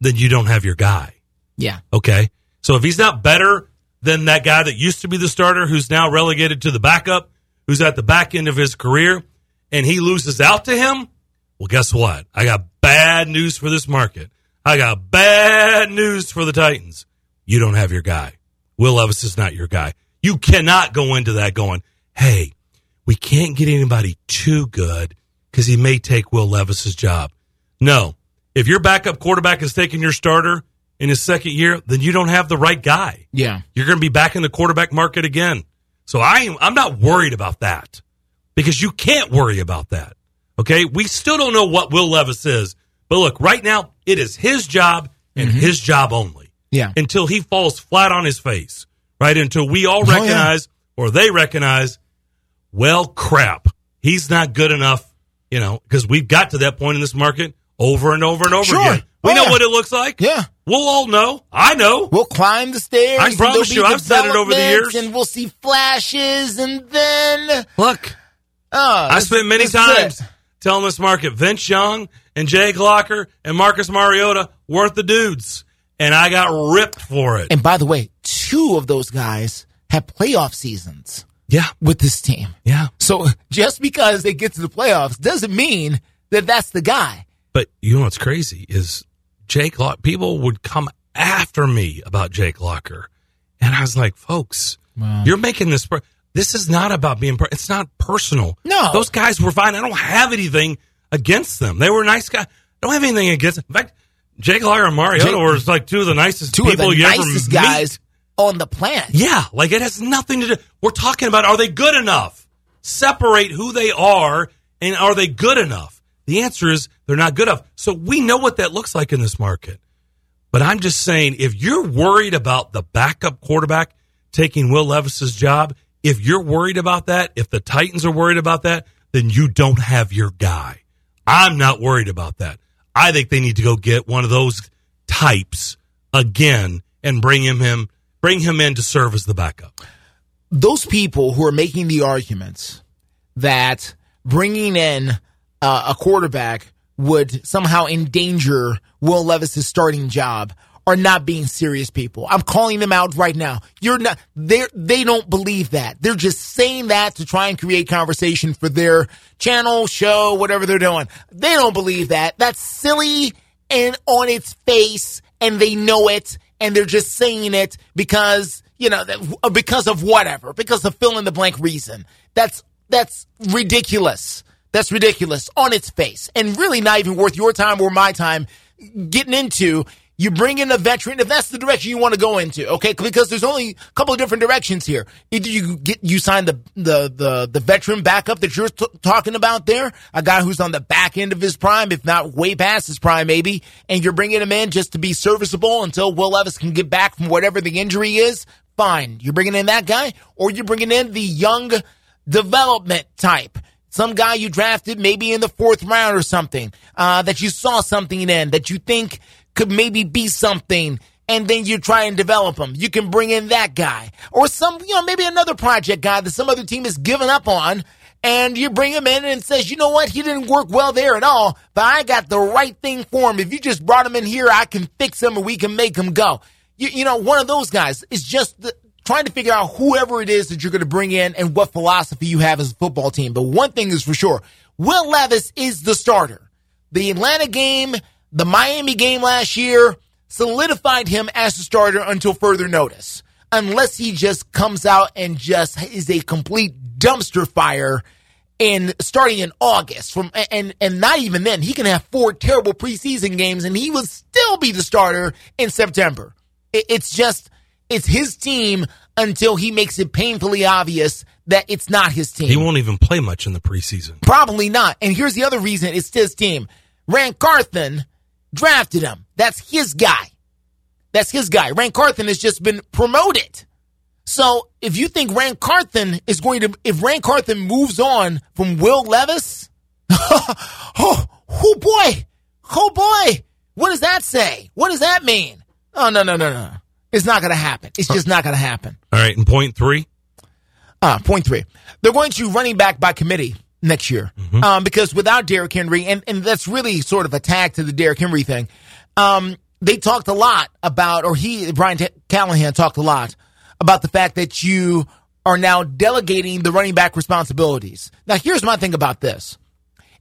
then you don't have your guy. Yeah. Okay. So if he's not better than that guy that used to be the starter, who's now relegated to the backup, who's at the back end of his career, and he loses out to him, well, guess what? I got bad news for this market. I got bad news for the Titans. You don't have your guy. Will Levis is not your guy. You cannot go into that going, hey, we can't get anybody too good because he may take Will Levis's job. No. If your backup quarterback is taking your starter in his second year, then you don't have the right guy. Yeah. You're going to be back in the quarterback market again. So I I'm not worried about that because you can't worry about that. Okay. We still don't know what Will Levis is, but look, right now it is his job and mm-hmm. his job only Yeah. until he falls flat on his face, right? Until we all Oh, yeah. recognize or they recognize, well, crap, he's not good enough, you know, because we've got to that point in this market over and over and over Sure. again. We Oh, know yeah. what it looks like. Yeah. We'll all know. I know. We'll climb the stairs. I promise you, I've said it over the years. and we'll see flashes, and then Look, oh, I spent many this is it. times telling this market Vince Young and Jake Locker and Marcus Mariota weren't the dudes, and I got ripped for it. And by the way, two of those guys have playoff seasons. Yeah. With this team. Yeah. So just because they get to the playoffs doesn't mean that that's the guy. But you know what's crazy is Jake Locker. People would come after me about Jake Locker, and I was like, folks, you're making this. Per- this is not about being. Per- it's not personal. No. those guys were fine. I don't have anything against them. They were nice guys. I don't have anything against. Them. In fact, Jake Locker and Mariota Jake- were like two of the nicest Two of people the you nicest ever guys meet. on the planet. Yeah, like it has nothing to do. We're talking about are they good enough? Separate who they are and are they good enough? The answer is they're not good enough. So we know what that looks like in this market. But I'm just saying, if you're worried about the backup quarterback taking Will Levis's job, if you're worried about that, if the Titans are worried about that, then you don't have your guy. I'm not worried about that. I think they need to go get one of those types again and bring him him bring him in to serve as the backup. Those people who are making the arguments that bringing in uh, a quarterback would somehow endanger Will Levis's starting job are not being serious people. I'm calling them out right now. You're not they they don't believe that. They're just saying that to try and create conversation for their channel, show, whatever they're doing. They don't believe that. That's silly and on its face and they know it and they're just saying it because, you know, because of whatever, because of fill in the blank reason. That's that's ridiculous. That's ridiculous on its face and really not even worth your time or my time getting into. You bring in a veteran if that's the direction you want to go into, okay? Because there's only a couple of different directions here. Either you get you sign the the the, the veteran backup that you're t- talking about there, a guy who's on the back end of his prime, if not way past his prime, maybe, and you're bringing him in just to be serviceable until Will Levis can get back from whatever the injury is. Fine, you're bringing in that guy, or you're bringing in the young development type. Some guy you drafted maybe in the fourth round or something, uh, that you saw something in, that you think could maybe be something, and then you try and develop him. You can bring in that guy. Or some, you know, maybe another project guy that some other team has given up on, and you bring him in and says, you know what, he didn't work well there at all, but I got the right thing for him. If you just brought him in here, I can fix him and we can make him go. You, you know, one of those guys is just the, trying to figure out whoever it is that you're going to bring in and what philosophy you have as a football team. But one thing is for sure, Will Levis is the starter. The Atlanta game, the Miami game last year solidified him as the starter until further notice. Unless he just comes out and just is a complete dumpster fire in starting in August from and and not even then he can have four terrible preseason games and he will still be the starter in September. It, it's just it's his team until he makes it painfully obvious that it's not his team. He won't even play much in the preseason. Probably not. And here's the other reason it's his team. Rand Carthon drafted him. That's his guy. That's his guy. Rand Carthon has just been promoted. So if you think Rand Carthon is going to, if Rand Carthon moves on from Will Levis, oh, oh boy, oh boy, what does that say? What does that mean? Oh no no no no, it's not going to happen. It's just not going to happen. All right, and point three. Uh, point three. They're going to running back by committee next year um, because without Derrick Henry, and, and that's really sort of a tag to the Derrick Henry thing. Um, they talked a lot about, or he, Brian T- Callahan talked a lot about the fact that you are now delegating the running back responsibilities. Now, here's my thing about this.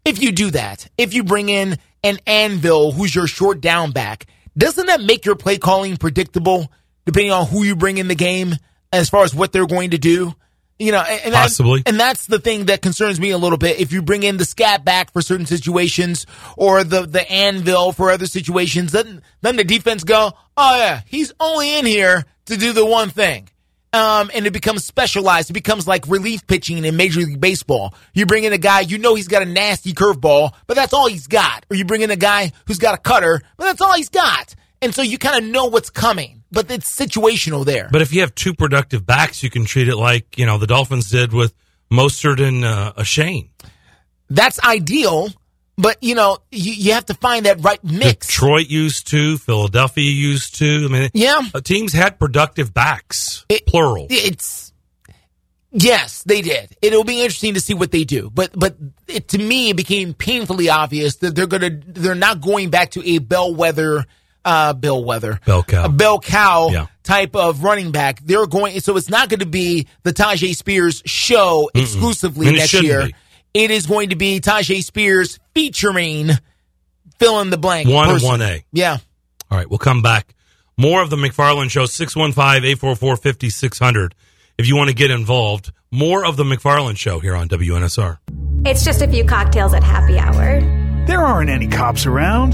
If you do that, if you bring in an Anvil who's your short down back, doesn't that make your play calling predictable depending on who you bring in the game as far as what they're going to do? You know, and, and that- Possibly. and that's the thing that concerns me a little bit. If you bring in the scat back for certain situations or the, the anvil for other situations, then, then the defense go, oh yeah, he's only in here to do the one thing. Um, and it becomes specialized. It becomes like relief pitching in Major League Baseball. You bring in a guy, you know he's got a nasty curveball, but that's all he's got. Or you bring in a guy who's got a cutter, but that's all he's got. And so you kind of know what's coming, but it's situational there. But if you have two productive backs, you can treat it like you know the Dolphins did with Mostert and uh, Achane. That's ideal, but you know, you, you have to find that right mix. Detroit used to, Philadelphia used to. I mean, Yeah. uh, teams had productive backs, plural. It's yes, they did. It'll be interesting to see what they do. But but it, to me, it became painfully obvious that they're gonna they're not going back to a bellwether, uh, bellwether, Bell cow. a bell cow Yeah. type of running back. They're going so it's not going to be the Tyjae Spears show Mm-mm. exclusively And next shouldn't year. be. It is going to be Tyjae Spears featuring fill in the blank One and person. one A. Yeah. All right, we'll come back. More of the McFarland Show, 615 844 5600. If you want to get involved, more of the McFarland Show here on WNSR. It's just a few cocktails at happy hour. There aren't any cops around.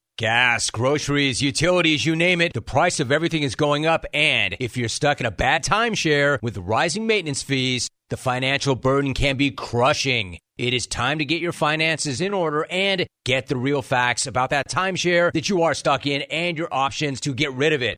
Gas, groceries, utilities, you name it, the price of everything is going up. And if you're stuck in a bad timeshare with rising maintenance fees, the financial burden can be crushing. It is time to get your finances in order and get the real facts about that timeshare that you are stuck in and your options to get rid of it.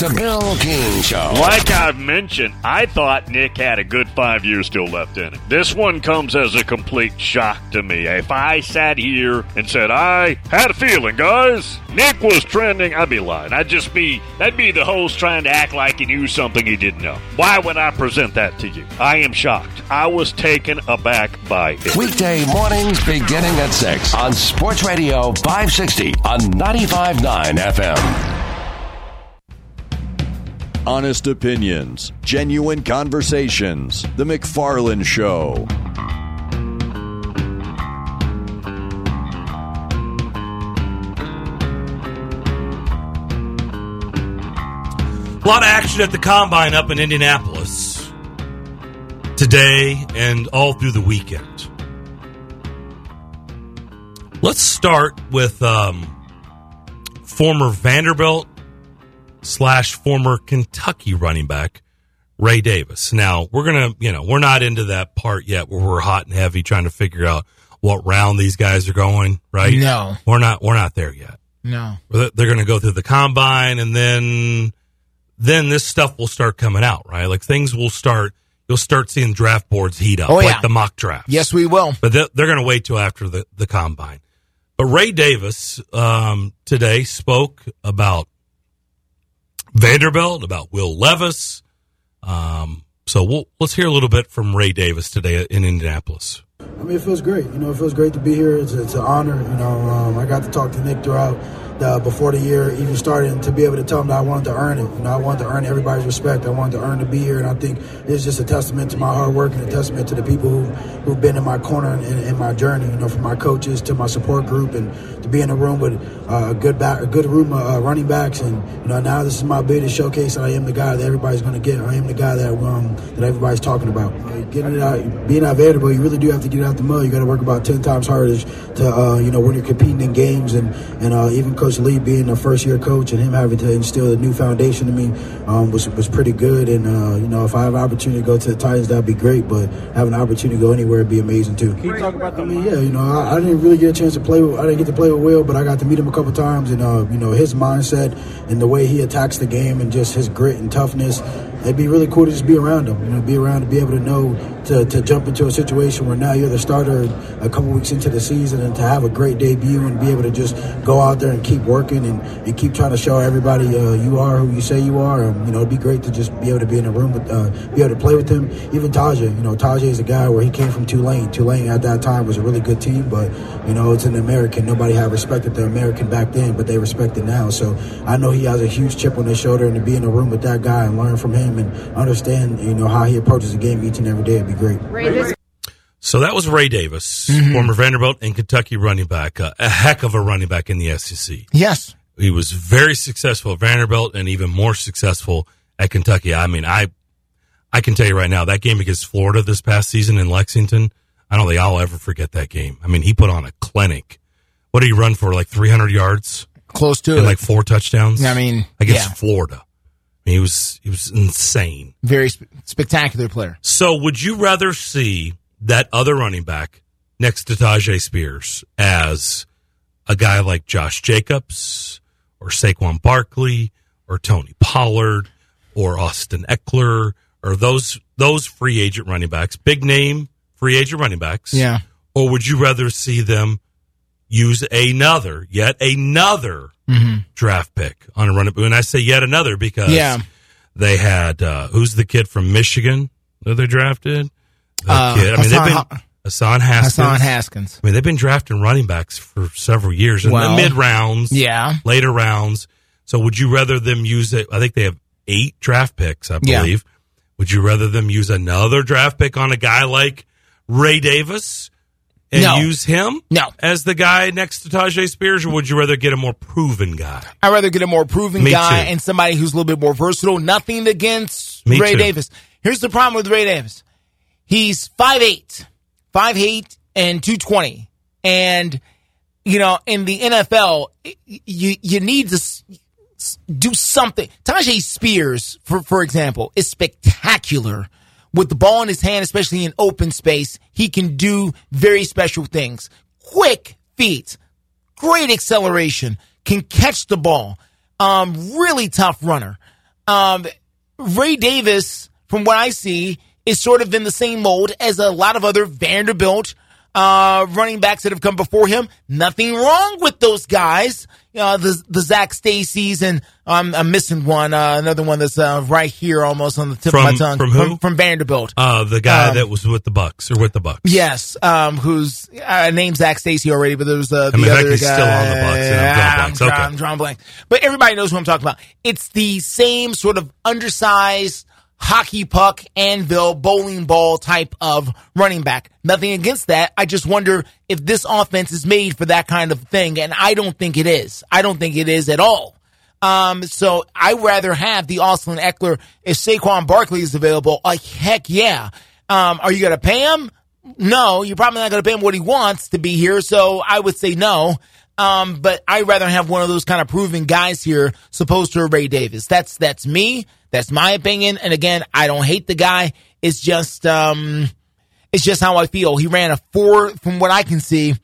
It's a Bill King Show. Like I've mentioned, I thought Nick had a good five years still left in it. This one comes as a complete shock to me. If I sat here and said I had a feeling, guys, Nick was trending, I'd be lying. I'd just be that'd be the host trying to act like he knew something he didn't know. Why would I present that to you? I am shocked. I was taken aback by it. Weekday mornings beginning at 6 on Sports Radio 560 on 95.9 FM. Honest opinions, genuine conversations. The McFarland Show. A lot of action at the combine up in Indianapolis today and all through the weekend. Let's start with um, former Vanderbilt slash former Kentucky running back Ray Davis. Now we're gonna, you know, we're not into that part yet where we're hot and heavy trying to figure out what round these guys are going. Right? No. we're not. We're not there yet. No. They're going to go through the combine, and then then this stuff will start coming out. Right? Like things will start. You'll start seeing draft boards heat up, Oh, like the mock draft. Yes, we will. But they're, they're going to wait till after the, the combine. But Ray Davis um, today spoke about Vanderbilt, about Will Levis. Um, so we'll, let's hear a little bit from Ray Davis today in Indianapolis. I mean, it feels great. You know, it feels great to be here. It's, it's an honor. You know, um, I got to talk to Nick throughout the, before the year even started, and to be able to tell him that I wanted to earn it. You know, I wanted to earn everybody's respect. I wanted to earn to be here, and I think it's just a testament to my hard work and a testament to the people who who've been in my corner in, in my journey. You know, from my coaches to my support group, and to be in a room with uh, a good back, a good room of uh, running backs, and you know, now this is my bid to showcase I am the guy that everybody's going to get. I am the guy that um, that everybody's talking about. Uh, getting it out, being out Vanderbilt, you really do have to get it out the mud. You got to work about ten times harder to uh, you know when you're competing in games, and and uh, even Coach Lea being a first year coach and him having to instill a new foundation in me um, was was pretty good. And uh, you know, if I have an opportunity to go to the Titans, that'd be great. But having an opportunity to go anywhere would be amazing too. Can you talk about that? I mean, yeah, you know, I, I didn't really get a chance to play. With, I didn't get to play with Will, but I got to meet him a couple times, and uh, you know, his mindset and the way he attacks the game and just his grit and toughness. It'd be really cool to just be around him. You know, be around to be able to know to, to jump into a situation where now you're the starter a couple weeks into the season and to have a great debut and be able to just go out there and keep working and, and keep trying to show everybody uh, you are who you say you are. Um, you know, it'd be great to just be able to be in a room with, uh, be able to play with him. Even Tyjae, you know, Tyjae is a guy where he came from Tulane. Tulane at that time was a really good team, but you know, it's an American. Nobody had respected the American back then, but they respect it now. So I know he has a huge chip on his shoulder, and to be in a room with that guy and learn from him and understand, you know, how he approaches the game each and every day, it'd be great. So that was Ray Davis, Mm-hmm. former Vanderbilt and Kentucky running back, uh, a heck of a running back in the SEC. Yes. He was very successful at Vanderbilt and even more successful at Kentucky. I mean, I I can tell you right now that game against Florida this past season in Lexington. I don't think I'll ever forget that game. I mean, he put on a clinic. What did he run for? Like 300 yards, Close to and it. like four touchdowns. I mean, against yeah. Florida, I mean, he was he was insane. Very sp- spectacular player. So, would you rather see that other running back next to Tyjae Spears as a guy like Josh Jacobs or Saquon Barkley or Tony Pollard or Austin Ekeler or those those free agent running backs, big name free agent running backs? Yeah. Or would you rather see them use another, yet another Mhm. draft pick on a running? And I say yet another, because Yeah. they had uh, who's the kid from Michigan that they drafted? The Uh, kid. I mean, Hassan they've been Hassan Haskins. Hassan Haskins. I mean, they've been drafting running backs for several years in Well, the mid rounds, yeah. later rounds. So, would you rather them use it? I think they have eight draft picks, I Yeah. believe. Would you rather them use another draft pick on a guy like Ray Davis and No. use him No. as the guy next to Tyjae Spears, or would you rather get a more proven guy? I'd rather get a more proven Me guy too. and somebody who's a little bit more versatile. Nothing against Me Ray too. Davis. Here's the problem with Ray Davis. He's 5'8", 5'8", and 220. And, you know, in the NFL, you, you need to do something. Tyjae Spears, for, for example, is spectacular with the ball in his hand, especially in open space. He can do very special things. Quick feet, great acceleration, can catch the ball. Um, really tough runner. Um, Ray Davis, from what I see, is sort of in the same mold as a lot of other Vanderbilt uh, running backs that have come before him. Nothing wrong with those guys. Uh, the the Zac Stacy's and um, I'm missing one. Uh, another one that's uh, right here, almost on the tip of my tongue. from who? From, Vanderbilt. Uh, the guy Um, that was with the Bucks or with the Bucks. Yes, um, who's uh, named Zac Stacy already, but there was uh, the I mean, other guy. still on the Bucks, and I'm drawing. I'm, Okay. I'm drawing blanks. But everybody knows who I'm talking about. It's the same sort of undersized hockey puck, anvil, bowling ball type of running back. Nothing against that. I just wonder if this offense is made for that kind of thing, and I don't think it is. I don't think it is at all. Um, so I rather have the Austin Ekeler if Saquon Barkley is available. Like heck yeah. Um, are you gonna pay him? No, you're probably not gonna pay him what he wants to be here. So I would say no. Um, but I'd rather have one of those kind of proven guys here, supposed to a Ray Davis. That's that's me. That's my opinion. And again, I don't hate the guy. It's just um, it's just how I feel. He ran a four, from what I can see.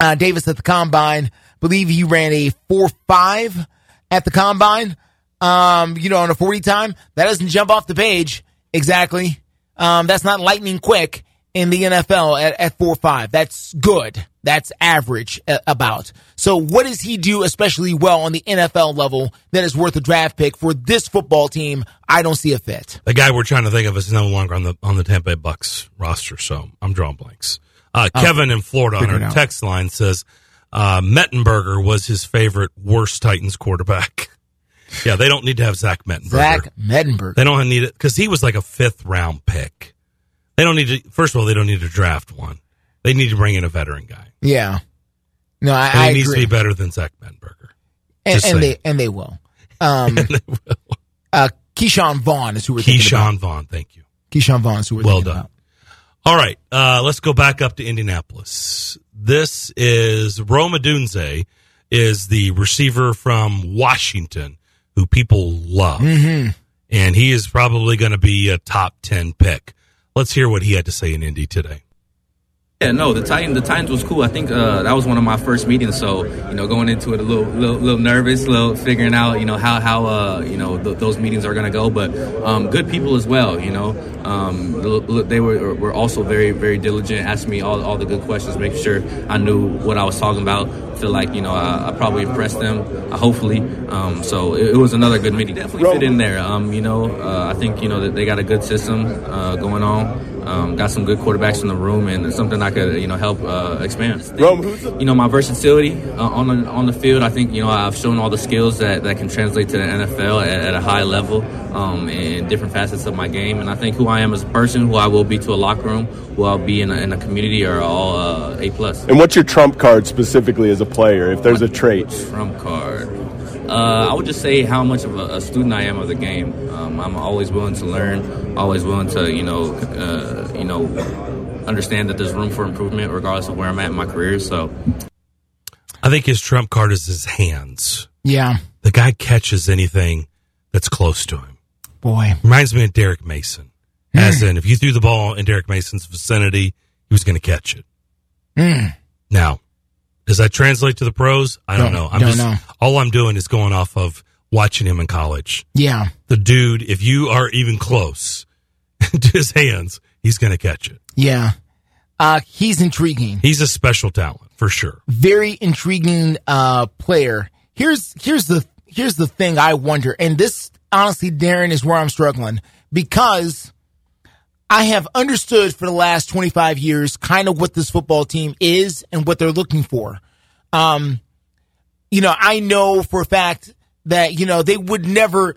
Uh, Davis at the combine, believe he ran a four five at the combine. Um, you know, on a forty time, that doesn't jump off the page exactly. Um, that's not lightning quick in the NFL at, at four five. That's good. That's average uh, about. So, what does he do especially well on the NFL level that is worth a draft pick for this football team? I don't see a fit. The guy we're trying to think of is no longer on the on the Tampa Bay Bucks roster, so I'm drawing blanks. Uh, Oh, Kevin in Florida on our text line says uh, Mettenberger was his favorite worst Titans quarterback. yeah, they don't need to have Zach Mettenberger. Zach Mettenberger. They don't need it because he was like a fifth round pick. They don't need to. First of all, they don't need to draft one. They need to bring in a veteran guy. Yeah. No, I, And I he needs agree. to be better than Zach Mettenberger. and, and they and they will. Um, Uh, Ke'Shawn Vaughn is who we're thinking Ke'Shawn about. Vaughn, thank you. Ke'Shawn Vaughn is who we're Well thinking done. about. All right, uh, let's go back up to Indianapolis. This is Rome Odunze, is the receiver from Washington who people love, Mhm. and he is probably going to be a top ten pick. Let's hear what he had to say in Indy today. Yeah, no, the Titan, the Titans was cool. I think uh, that was one of my first meetings. So you know, going into it a little, little, little nervous, little figuring out, you know, how how uh, you know th- those meetings are to go. But um, good people as well. You know, um, they were were also very very diligent, asked me all all the good questions, making sure I knew what I was talking about. Feel like you know I, I probably impressed them, uh, hopefully. Um, so it, it was another good meeting. Definitely fit in there. Um, you know, uh, I think you know that they got a good system uh, going on. Um, got some good quarterbacks in the room, and something I could you know help uh, expand. You know my versatility uh, on the on the field. I think you know I've shown all the skills that, that can translate to the NFL at, at a high level um, in different facets of my game. And I think who I am as a person, who I will be to a locker room, who I'll be in a, in a community, are all uh, a plus. And what's your trump card specifically as a player, if there's a trait? Trump card. Uh, I would just say how much of a, a student I am of the game. Um, I'm always willing to learn, always willing to you know, uh, you know, understand that there's room for improvement regardless of where I'm at in my career. So I think his trump card is his hands. Yeah. The guy catches anything that's close to him. Boy. Reminds me of Derek Mason. As in, if you threw the ball in Derek Mason's vicinity, he was going to catch it. Mm. Now, does that translate to the pros? I don't, Don't- know. I'm don't just know. all I'm doing is going off of watching him in college. Yeah. The dude, if you are even close to his hands, he's going to catch it. Yeah. Uh, he's intriguing. He's a special talent for sure. Very intriguing uh, player. Here's here's the here's the thing I wonder, and this honestly, Darren, is where I'm struggling because I have understood for the last 25 years kind of what this football team is and what they're looking for. Um, you know, I know for a fact that you know they would never,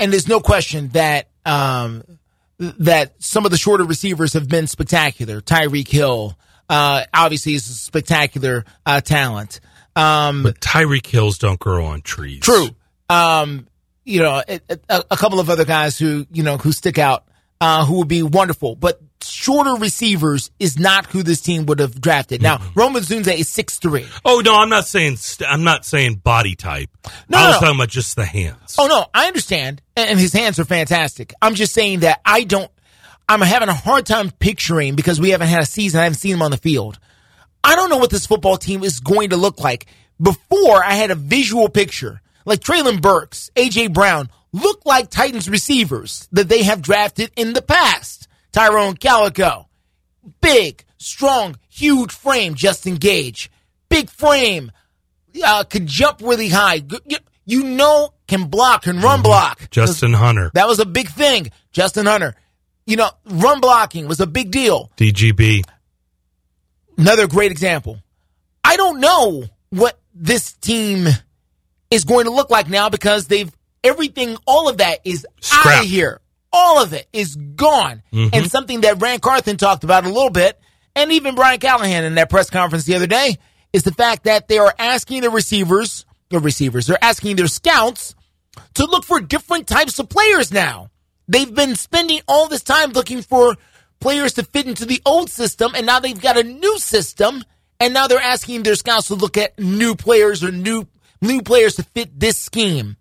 and there's no question that um, that some of the shorter receivers have been spectacular. Tyreek Hill, uh, obviously, is a spectacular uh, talent. Um, But Tyreek Hills don't grow on trees. True. Um, you know, a, a, a couple of other guys who you know who stick out, uh, who would be wonderful, but shorter receivers is not who this team would have drafted. Now, Rome Odunze is six three. Oh no, I'm not saying st- I'm not saying body type. No, I was no. talking about just the hands. Oh no, I understand, and and his hands are fantastic. I'm just saying that I don't. I'm having a hard time picturing because we haven't had a season. I haven't seen him on the field. I don't know what this football team is going to look like. Before I had a visual picture, like Treylon Burks, AJ Brown, look like Titans receivers that they have drafted in the past. Tyrone Calico, big, strong, huge frame. Justin Gage, big frame, uh, could jump really high. You know, can block, can run block. Justin Hunter, That was a big thing. Justin Hunter. You know, run blocking was a big deal. DGB. Another great example. I don't know what this team is going to look like now because they've everything, all of that is out of here. All of it is gone. Mhm. And something that Rand Carthon talked about a little bit, and even Brian Callahan in that press conference the other day, is the fact that they are asking the receivers, the receivers, they're asking their scouts to look for different types of players now. They've been spending all this time looking for players to fit into the old system, and now they've got a new system, and now they're asking their scouts to look at new players or new new players to fit this scheme.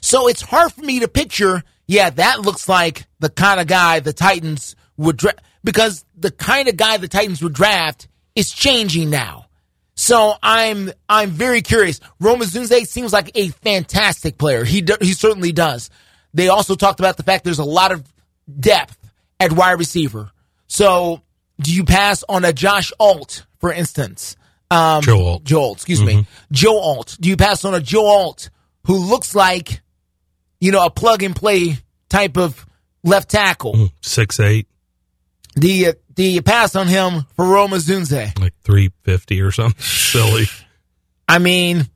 So it's hard for me to picture, yeah, that looks like the kind of guy the Titans would draft because the kind of guy the Titans would draft is changing now. So I'm I'm very curious. Rome Odunze seems like a fantastic player. He do, he certainly does. They also talked about the fact there's a lot of depth at wide receiver. So do you pass on a Josh Alt, for instance? Um, Joe Alt. Joe Alt, excuse me. Joe Alt. Do you pass on a Joe Alt who looks like, you know, a plug and play type of left tackle? Mm, six eight, The do pass on him for Rome Odunze? like three fifty or something silly. I mean,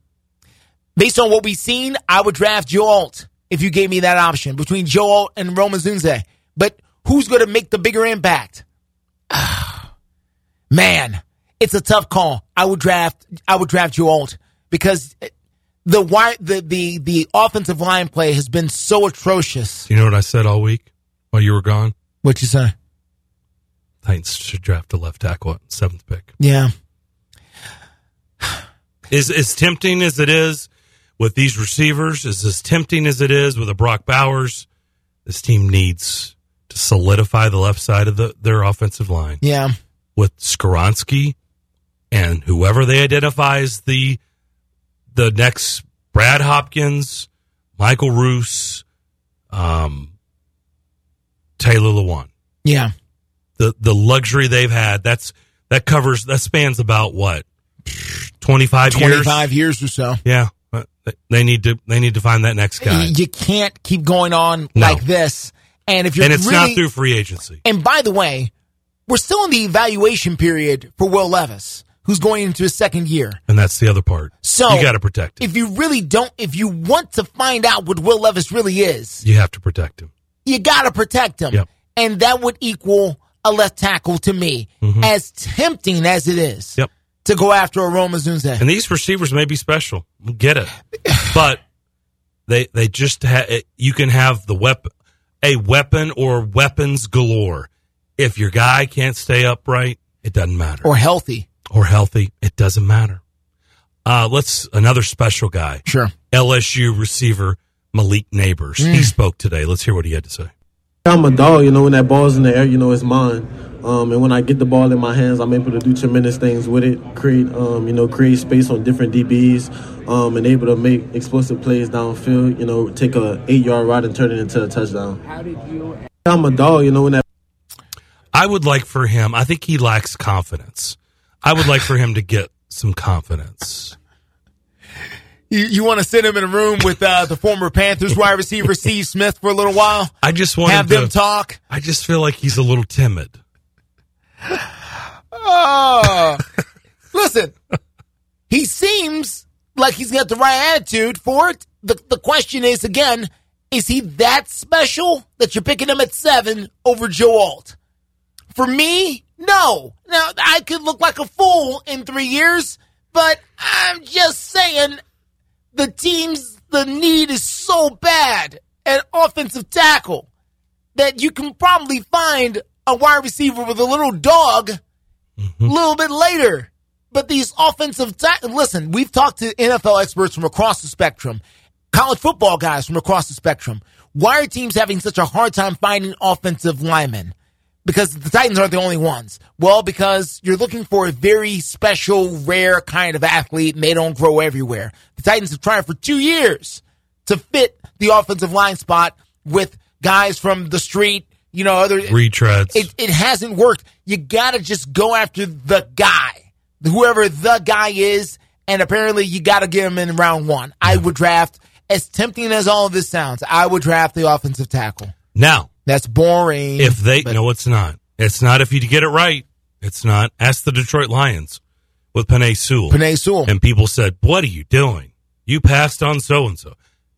based on what we've seen, I would draft Joe Alt if you gave me that option between Joe Alt and Rome Odunze. But who's going to make the bigger impact? Man, it's a tough call. I would draft. I would draft Joe Alt because the wide the the the offensive line play has been so atrocious. You know what I said all week while you were gone? What you say? Titans should draft a left tackle at seventh pick. Yeah. Is as tempting as it is with these receivers, is as tempting as it is with a Brock Bowers. This team needs to solidify the left side of the, their offensive line. Yeah. with Skoronski and whoever they identify as the the next Brad Hopkins, Michael Roos, um, Taylor Lewan. Yeah. The the luxury they've had that's that covers that spans about what twenty five years. 25 years or so. Yeah, they need to they need to find that next guy, You can't keep going on No. like this. And if you're and it's really, not through free agency. And by the way, we're still in the evaluation period for Will Levis, who's going into his second year. And that's the other part. So you got to protect him. If you really don't, if you want to find out what Will Levis really is, You have to protect him. you got to protect him. Yep. And that would equal a left tackle to me, Mhm. as tempting as it is Yep. to go after a Rome Odunze. And these receivers may be special. Get it, but they they just ha- you can have the weapon, a weapon or weapons galore. If your guy can't stay upright, it doesn't matter. Or healthy. Or healthy, it doesn't matter. Uh, let's another special guy. Sure. LSU receiver Malik Nabers. Mm. He spoke today. Let's hear what he had to say. I'm a dog, you know, when that ball's in the air, you know, it's mine. Um, and when I get the ball in my hands, I'm able to do tremendous things with it, create, um, you know, create space on different DBs, um, and able to make explosive plays downfield, you know, take a eight yard ride and turn it into a touchdown. How did you? I'm a dog, you know, when that I would like for him. I think he lacks confidence. I would like for him to get some confidence. You, you want to sit him in a room with uh, the former Panthers wide receiver Steve Smith for a little while? I just want to have him them to- talk. I just feel like he's a little timid. Oh, listen, he seems like he's got the right attitude for it. The, the question is again, is he that special that you're picking him at seven over Joe Alt? For me, no. Now, I could look like a fool in three years, but I'm just saying the team's, the need is so bad at offensive tackle that you can probably find a wide receiver with a little dog a little bit later. But these offensive ta- listen, we've talked to NFL experts from across the spectrum, college football guys from across the spectrum. Why are teams having such a hard time finding offensive linemen? Because the Titans aren't the only ones. Well, because you're looking for a very special, rare kind of athlete, and they don't grow everywhere. The Titans have tried for two years to fit the offensive line spot with guys from the street, you know, other Retreads. It, it hasn't worked. You gotta just go after the guy, whoever the guy is, and apparently you gotta get him in round one. I would draft, as tempting as all of this sounds, I would draft the offensive tackle. Now, That's boring. if they no, it's not. It's not if you get it right. It's not. Ask the Detroit Lions with Penei Sewell. Penei Sewell. And people said, "What are you doing? You passed on so and so."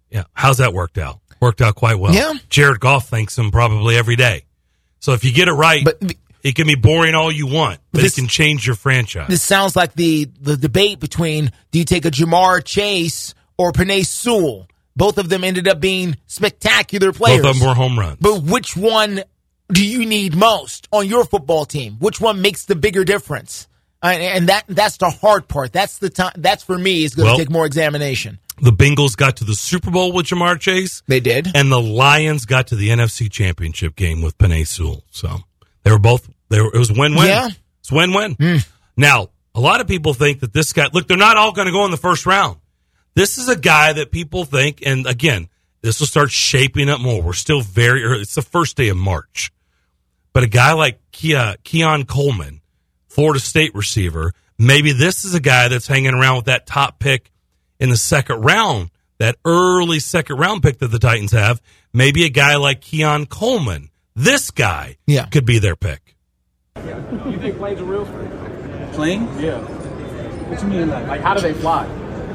Yeah, how's that worked out? Worked out quite well. Yeah. Jared Goff thanks him probably every day. So if you get it right, But- it can be boring all you want, but This- it can change your franchise. This sounds like the the debate between do you take a Ja'Marr Chase or Penei Sewell? Both of them ended up being spectacular players. Both of them were home runs. But which one do you need most on your football team? Which one makes the bigger difference? Uh, and that that's the hard part. That's the time. That's for me is going to take more examination. The Bengals got to the Super Bowl with Ja'Marr Chase. They did. And the Lions got to the NFC Championship game with Penei Sewell. So they were both, they were, it was win win. Yeah. It's win win. Now, a lot of people think that this guy, look, they're not all going to go in the first round. This is a guy that people think, and again, this will start shaping up more. We're still very early. It's the first day of March. But a guy like Kia, uh, Keon Coleman, Florida State receiver, maybe this is a guy that's hanging around with that top pick in the second round, that early second round pick that the Titans have. Maybe a guy like Keon Coleman, this guy, Yeah. could be their pick. You think planes are real? Plane? Yeah. What do you mean, like, like how do they fly?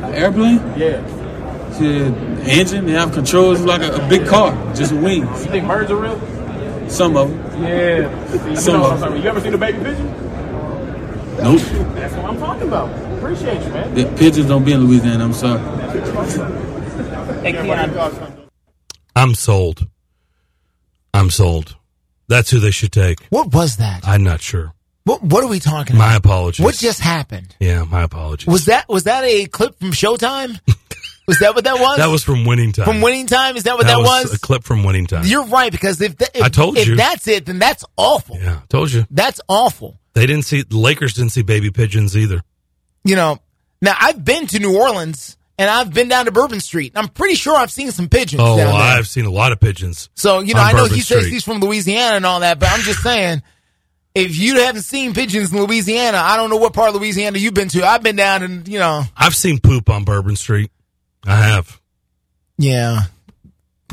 An airplane? Yeah. Shit, engine, they have controls like a, a big car, just wings. You think birds are real? Some of them. Yeah. You, Some know of I'm talking about. you ever seen a baby pigeon? Nope. That's what I'm talking about. Appreciate you, man. The pigeons don't be in Louisiana, I'm sorry. Hey, Keon. I'm sold. I'm sold. That's who they should take. What was that? I'm not sure. What What are we talking about? My apologies. What just happened? Yeah, my apologies. Was that was that a clip from Showtime? was that what that was? that was from Winning Time. from Winning Time. Is that what that, was? a clip from Winning Time. You're right because if, th- if I told if you. that's it, then that's awful. yeah, told you. That's awful. They didn't see the Lakers didn't see baby pigeons either. You know, now I've been to New Orleans and I've been down to Bourbon Street. I'm pretty sure I've seen some pigeons Oh, down there. I've seen a lot of pigeons. So, you know, I know Bourbon he says he's from Louisiana and all that, but I'm just saying, if you haven't seen pigeons in Louisiana, I don't know what part of Louisiana you've been to. I've been down and, you know, I've seen poop on Bourbon Street. I have. yeah.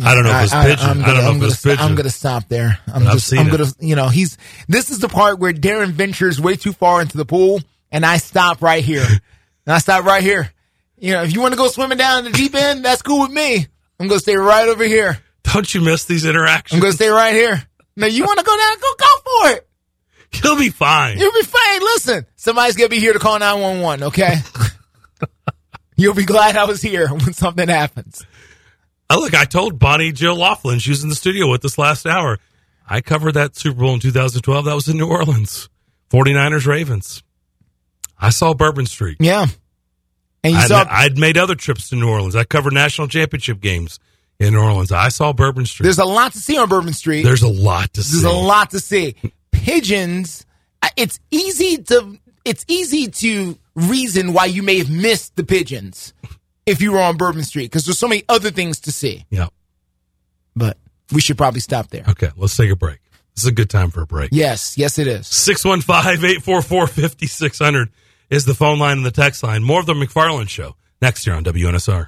I don't know if it's pigeon. I, I'm don't gonna- know I'm if gonna it's pigeon. I'm going to stop there. I'm I've just, seen I'm going to, you know, he's, this is the part where Darren ventures way too far into the pool and I stop right here. and I stop right here. You know, if you want to go swimming down in the deep end, that's cool with me. I'm going to stay right over here. Don't you miss these interactions? I'm going to stay right here. Now, you want to go down? Go, go for it. You'll be fine. You'll be fine. Listen, somebody's gonna be here to call nine one one. Okay. You'll be glad I was here when something happens. Oh, look, I told Bonnie Jill Laflin, she was in the studio with us last hour. I covered that Super Bowl in 2012. That was in New Orleans. 49ers Ravens. I saw Bourbon Street. Yeah. And you I'd, saw I'd made other trips to New Orleans. I covered national championship games in New Orleans. I saw Bourbon Street. there's a lot to see on Bourbon Street. There's a lot to There's see. There's a lot to see. Pigeons. Uh, it's easy to it's easy to reason why you may have missed the pigeons if you were on Bourbon Street because there's so many other things to see. Yeah. But we should probably stop there. Okay, let's take a break. This is a good time for a break. Yes, yes, it is. 615 844 5600 is the phone line and the text line. More of the McFarland Show next year on WNSR.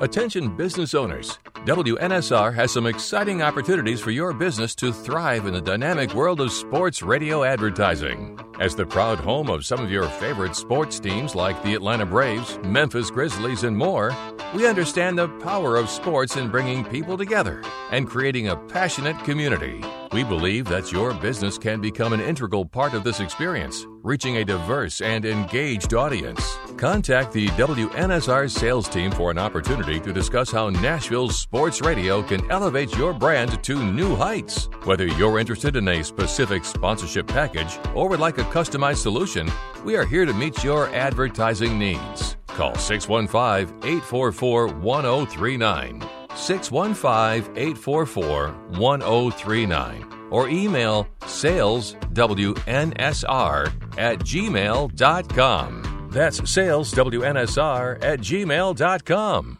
Attention business owners. WNSR has some exciting opportunities for your business to thrive in the dynamic world of sports radio advertising. As the proud home of some of your favorite sports teams like the Atlanta Braves, Memphis Grizzlies, and more, we understand the power of sports in bringing people together and creating a passionate community. We believe that your business can become an integral part of this experience, reaching a diverse and engaged audience. Contact the WNSR sales team for an opportunity to discuss how Nashville's sports radio can elevate your brand to new heights. Whether you're interested in a specific sponsorship package or would like a customized solution, we are here to meet your advertising needs. Call 615 844 1039. 615 844 1039 or email saleswnsr at gmail.com. That's saleswnsr at gmail.com.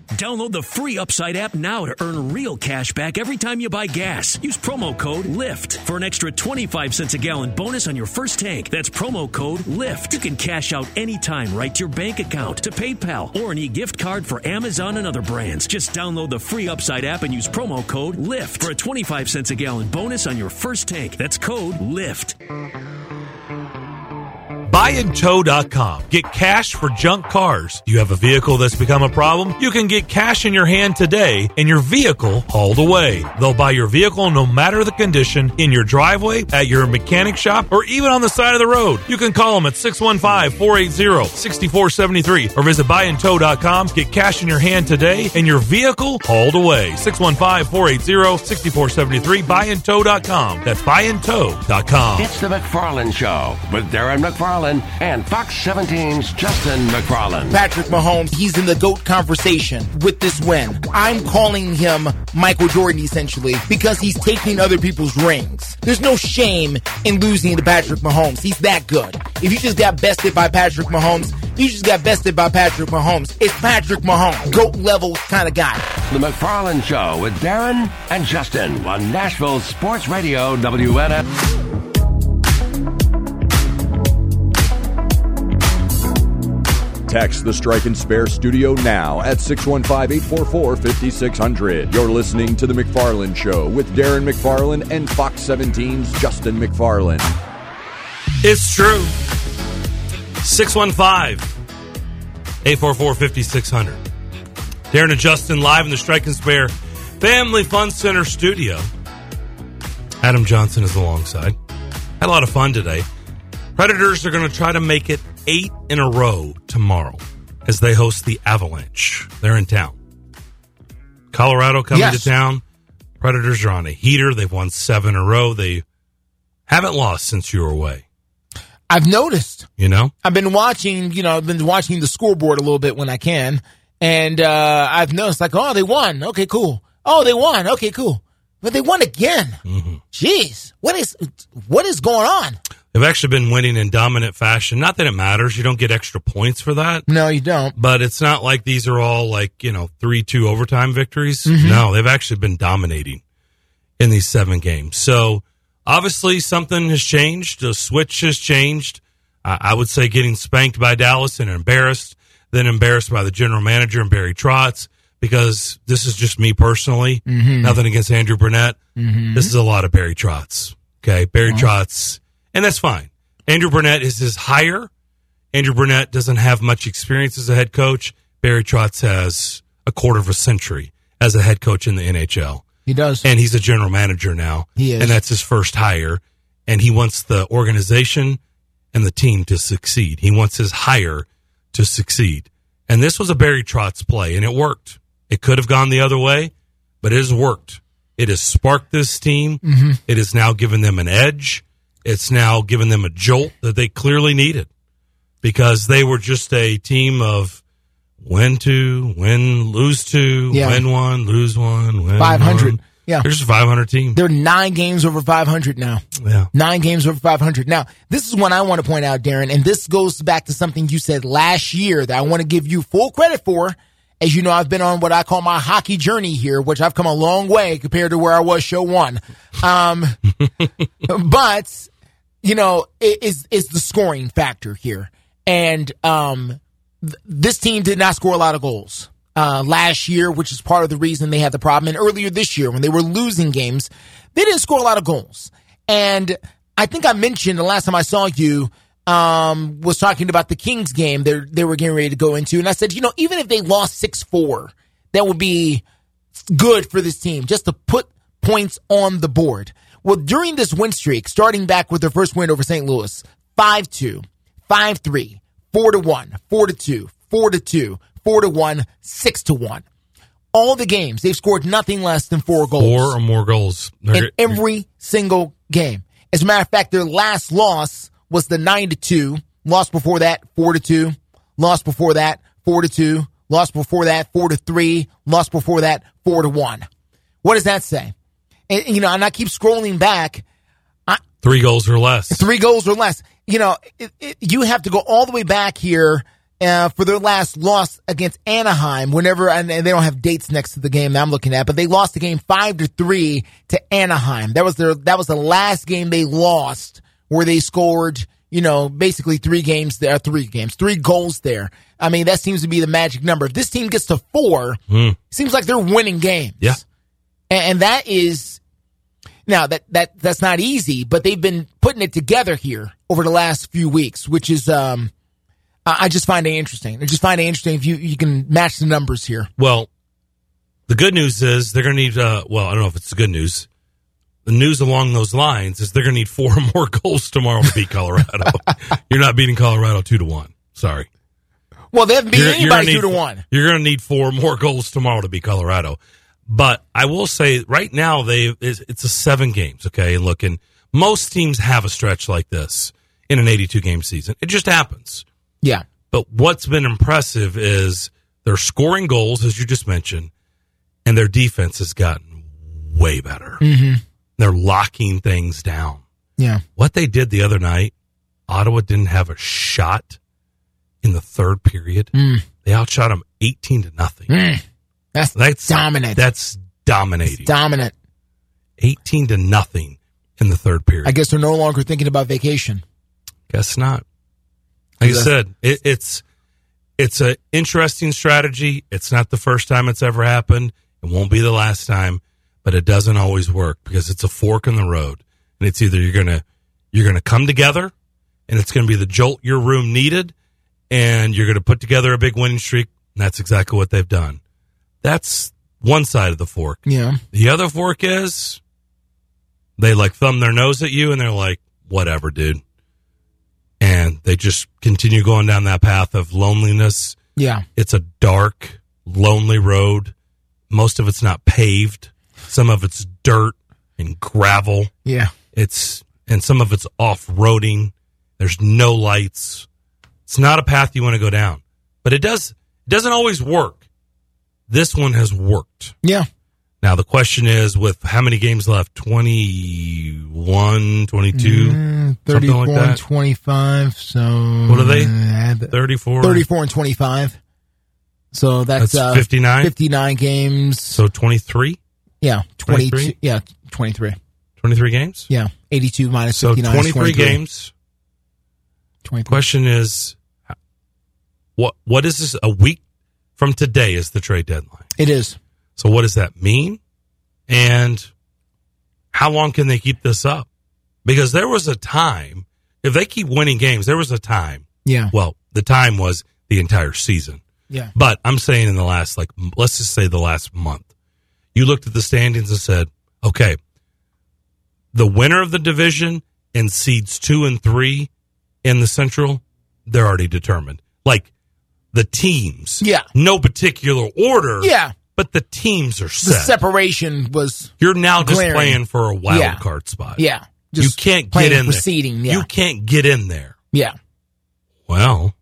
Download the free Upside app now to earn real cash back every time you buy gas. Use promo code LIFT for an extra 25 cents a gallon bonus on your first tank. That's promo code LIFT. You can cash out anytime right to your bank account, to PayPal, or an e gift card for Amazon and other brands. Just download the free Upside app and use promo code LIFT for a 25 cents a gallon bonus on your first tank. That's code LIFT. Buyandtow.com. Get cash for junk cars. You have a vehicle that's become a problem? You can get cash in your hand today and your vehicle hauled away. They'll buy your vehicle no matter the condition in your driveway, at your mechanic shop, or even on the side of the road. You can call them at 615-480-6473 or visit buyandtow.com. Get cash in your hand today and your vehicle hauled away. 615-480-6473 buyandtow.com. That's buyandtow.com. It's the McFarland Show with Darren McFarland and Fox 17's Justin McFarland. Patrick Mahomes, he's in the GOAT conversation with this win. I'm calling him Michael Jordan essentially because he's taking other people's rings. There's no shame in losing to Patrick Mahomes. He's that good. If you just got bested by Patrick Mahomes, you just got bested by Patrick Mahomes. It's Patrick Mahomes, GOAT level kind of guy. The McFarland Show with Darren and Justin on Nashville Sports Radio WNF. Text the Strike and Spare studio now at 615-844-5600. You're listening to The McFarland Show with Darren McFarland and Fox 17's Justin McFarland. It's true. 615-844-5600. Darren and Justin live in the Strike and Spare Family Fun Center studio. Adam Johnson is alongside. Had a lot of fun today. Predators are going to try to make it eight in a row tomorrow as they host the Avalanche. They're in town. Colorado coming Yes. to town. Predators are on a heater. They've won seven in a row. They haven't lost since you were away. I've noticed. You know? I've been watching, you know, I've been watching the scoreboard a little bit when I can. And uh, I've noticed, like, oh, they won. Okay, cool. Oh, they won. Okay, cool. But they won again. Jeez, what is what is going on? They've actually been winning in dominant fashion. Not that it matters. You don't get extra points for that. No, you don't. But it's not like these are all like, you know, 3 2 overtime victories. Mhm. No, they've actually been dominating in these seven games. So obviously something has changed. The switch has changed. I I would say getting spanked by Dallas and embarrassed, then embarrassed by the general manager and Barry Trotz because this is just me personally. Mhm. Nothing against Andrew Brunette. Mhm. This is a lot of Barry Trotz. Okay. Barry Trotz. And that's fine. Andrew Brunette is his hire. Andrew Brunette doesn't have much experience as a head coach. Barry Trotz has a quarter of a century as a head coach in the NHL. He does. And he's a general manager now. He is. And that's his first hire. And he wants the organization and the team to succeed. He wants his hire to succeed. And this was a Barry Trotz play, and it worked. It could have gone the other way, but it has worked. It has sparked this team. Mhm. It has now given them an edge. It's now given them a jolt that they clearly needed because they were just a team of win two, win, lose two, Yeah. win one, lose one, win 500. one. Yeah. There's a 500 team. They're nine games over 500 now. Yeah. Nine games over 500. Now, this is one I want to point out, Darren, and this goes back to something you said last year that I want to give you full credit for. As you know, I've been on what I call my hockey journey here, which I've come a long way compared to where I was show one. Um, but, you know, is, is the scoring factor here. And, um, th- this team did not score a lot of goals uh, last year, which is part of the reason they had the problem. And earlier this year, when they were losing games, they didn't score a lot of goals. And I think I mentioned the last time I saw you um, was talking about the Kings game they they were getting ready to go into, and I said, you know, even if they lost six four, that would be good for this team just to put points on the board. Well, during this win streak, starting back with their first win over St. Louis, 5 2, 5 3, 4 to 1, 4 to 2, 4 to 2, 4 to 1, 6 to 1. All the games, they've scored nothing less than four goals Four or more goals. in They're- every single game. As a matter of fact, their last loss was the 9 to 2. Lost before that, 4 to 2. Lost before that, 4 to 2. Lost before that, 4 to 3. Lost before that, 4 to 1. What does that say? And, you know, and I keep scrolling back. Three goals or less. Three goals or less. You know, it, it, you have to go all the way back here uh, for their last loss against Anaheim. Whenever and, and they don't have dates next to the game that I'm looking at, but they lost the game five to three to Anaheim. That was their that was the last game they lost where they scored. You know, basically three games there, three games, three goals there. I mean, that seems to be the magic number. If this team gets to four, Hmm. seems like they're winning games. Yeah. And, and that is now that that that's not easy, but they've been putting it together here over the last few weeks, which is um I just find it interesting. I just find it interesting if you you can match the numbers here. Well, the good news is they're going to need, uh, well, I don't know if it's the good news. The news along those lines is they're going to need four more goals tomorrow to beat Colorado. You're not beating Colorado two to one. Sorry. Well, they haven't beat You're- you're anybody two need- to one. You're going to need four more goals tomorrow to beat Colorado. But I will say right now they it's, it's a seven games. Okay, and look, and most teams have a stretch like this in an 82 game season. It just happens. Yeah. But what's been impressive is they're scoring goals, as you just mentioned, and their defense has gotten way better. Mm-hmm. They're locking things down. Yeah. What they did the other night, Ottawa didn't have a shot in the third period. They outshot them 18 to nothing. Mm. That's, That's dominant. That's dominating. dominant. 18 to nothing in the third period. I guess they're no longer thinking about vacation. Guess not. Like I said, it, it's it's an interesting strategy. It's not the first time it's ever happened. It won't be the last time, but it doesn't always work because it's a fork in the road, and it's either you're gonna you're gonna come together, and it's gonna be the jolt your room needed, and you're gonna put together a big winning streak, and that's exactly what they've done. That's one side of the fork. Yeah. The other fork is they like thumb their nose at you and they're like, whatever, dude. And they just continue going down that path of loneliness. Yeah. It's a dark, lonely road. Most of it's not paved. Some of it's dirt and gravel. Yeah. It's, and some of it's off roading. There's no lights. It's not a path you want to go down, but it does, it doesn't always work. This one has worked. Yeah. Now the question is with how many games left? 21, 22, Mm, 34 something like and that. 25. So What are they? uh, 34. 34 and 25. So that's, That's uh, 59? 59 games. So 23? Yeah. 22. 23? Yeah. 23. 23 games? Yeah. 82 minus So 59 is 23 23. games. Question is what what is this a week from today is the trade deadline. It is. So what does that mean? And how long can they keep this up? Because there was a time if they keep winning games, there was a time. Yeah. Well, the time was the entire season. Yeah. But I'm saying in the last, like, let's just say the last month, you looked at the standings and said, okay, the winner of the division and seeds two and three in the central, they're already determined. Like the teams. Yeah. No particular order. Yeah. But the teams are The set. separation was. You're now just playing for a wild Yeah. card spot. Yeah. you can't get in for there. yeah. You can't get in there. Yeah. Well,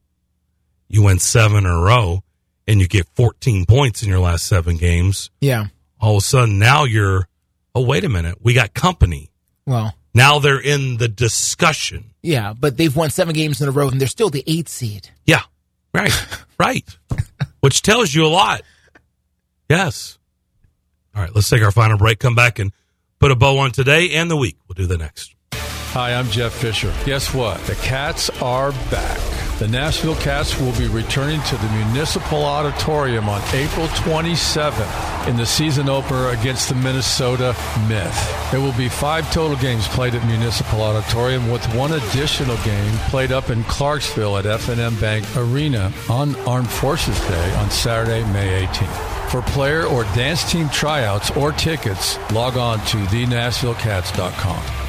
you win seven in a row and you get 14 points in your last seven games. Yeah. All of a sudden, now you're, oh, wait a minute. We got company. Well, Now they're in the discussion. yeah, but they've won seven games in a row and they're still the eighth seed. Yeah. Right. right. Which tells you a lot. Yes. All right. Let's take our final break. Come back and put a bow on today and the week. We'll do the next. Hi, I'm Jeff Fisher. Guess what? The Cats are back. The Nashville Cats will be returning to the Municipal Auditorium on April 27th in the season opener against the Minnesota Myth. There will be five total games played at Municipal Auditorium with one additional game played up in Clarksville at F&M Bank Arena on Armed Forces Day on Saturday, May 18th. For player or dance team tryouts or tickets, log on to thenashvillecats.com.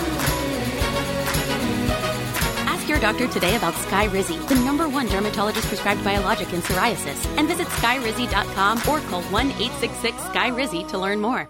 Your doctor today about Skyrizi, the number one dermatologist prescribed biologic in psoriasis, and visit skyrizi.com or call 1 866 Skyrizi to learn more.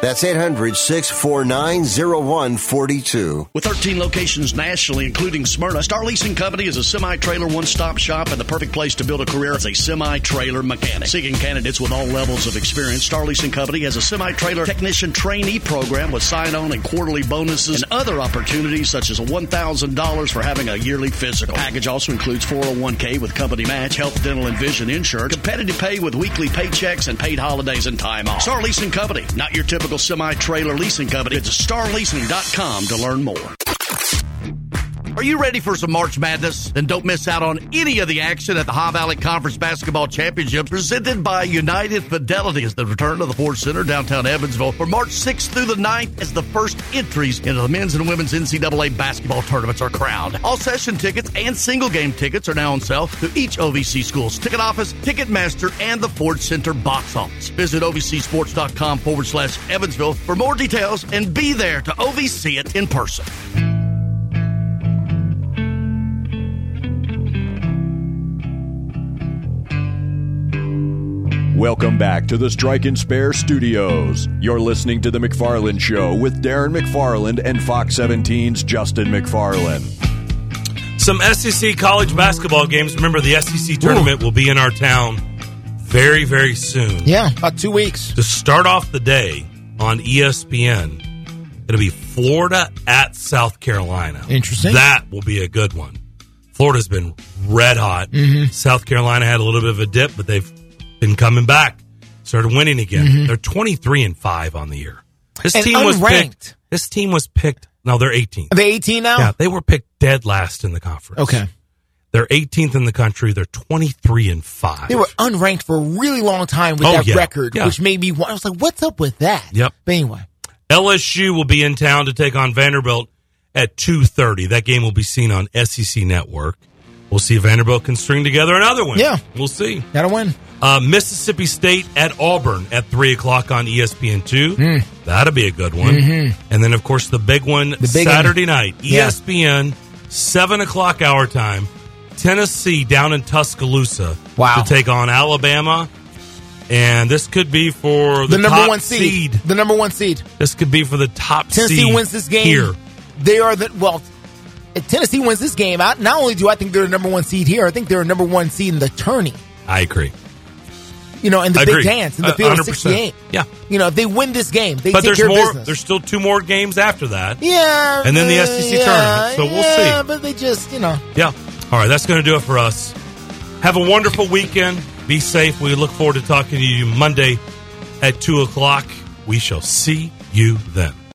That's 800 649 0142. With 13 locations nationally, including Smyrna, Star Leasing Company is a semi trailer one stop shop and the perfect place to build a career as a semi trailer mechanic. Seeking candidates with all levels of experience, Star Leasing Company has a semi trailer technician trainee program with sign on and quarterly bonuses and other opportunities such as a $1,000 for having a yearly physical. Package also includes 401k with company match, health, dental, and vision insurance, competitive pay with weekly paychecks, and paid holidays and time off. Star Leasing Company, not your typical semi trailer leasing company. Visit starleasing.com to learn more. Are you ready for some March Madness? Then don't miss out on any of the action at the Ohio Valley Conference Basketball Championship presented by United Fidelity as the return to the Ford Center downtown Evansville for March 6th through the 9th as the first entries into the men's and women's NCAA basketball tournaments are crowned. All session tickets and single game tickets are now on sale through each OVC school's ticket office, Ticketmaster, and the Ford Center box office. Visit OVCsports.com forward slash Evansville for more details and be there to OVC it in person. Welcome back to the Strike and Spare Studios. You're listening to The McFarland Show with Darren McFarland and Fox 17's Justin McFarland. Some SEC college basketball games. Remember, the SEC tournament will be in our town very, very soon. Yeah, about two weeks. To start off the day on ESPN, it'll be Florida at South Carolina. Interesting. That will be a good one. Florida's been red hot. Mhm. South Carolina had a little bit of a dip, but they've been coming back. Started winning again. Mhm. They're 23 and 5 on the year. This And team was unranked. picked. This team was picked. No, they're 18th. Are they 18 now? Yeah, they were picked dead last in the conference. Okay. They're 18th in the country. They're 23 and 5. They were unranked for a really long time with Oh, that yeah. record, Yeah. which made me. I was like, "What's up with that?" Yep. But anyway, LSU will be in town to take on Vanderbilt at 2:30. That game will be seen on SEC Network. We'll see if Vanderbilt can string together another one. Yeah. we'll see. gotta win. Uh, Mississippi State at Auburn at three o'clock on E ESPN2. That'll be a good one. Mhm. And then, of course, the big one The big Saturday one. night, E Yeah. ESPN, seven o'clock hour time. Tennessee down in Tuscaloosa Wow. to take on Alabama. And this could be for the, The, number top one seed. The number one seed. This could be for the top Tennessee seed wins this game. here. They are the well. If Tennessee wins this game, I, not only do I think they're the number one seed here, I think they're a number one seed in the tourney. I agree. You know, in the I big dance, in the Uh, field of 100%. 68. Yeah. You know, if they win this game, they but take there's care of more. business. There's still two more games after that. Yeah. And then the uh, SEC yeah, tournament. So we'll yeah, see. but they just, you know. Yeah. All right. That's going to do it for us. Have a wonderful weekend. Be safe. We look forward to talking to you Monday at 2 o'clock. We shall see you then.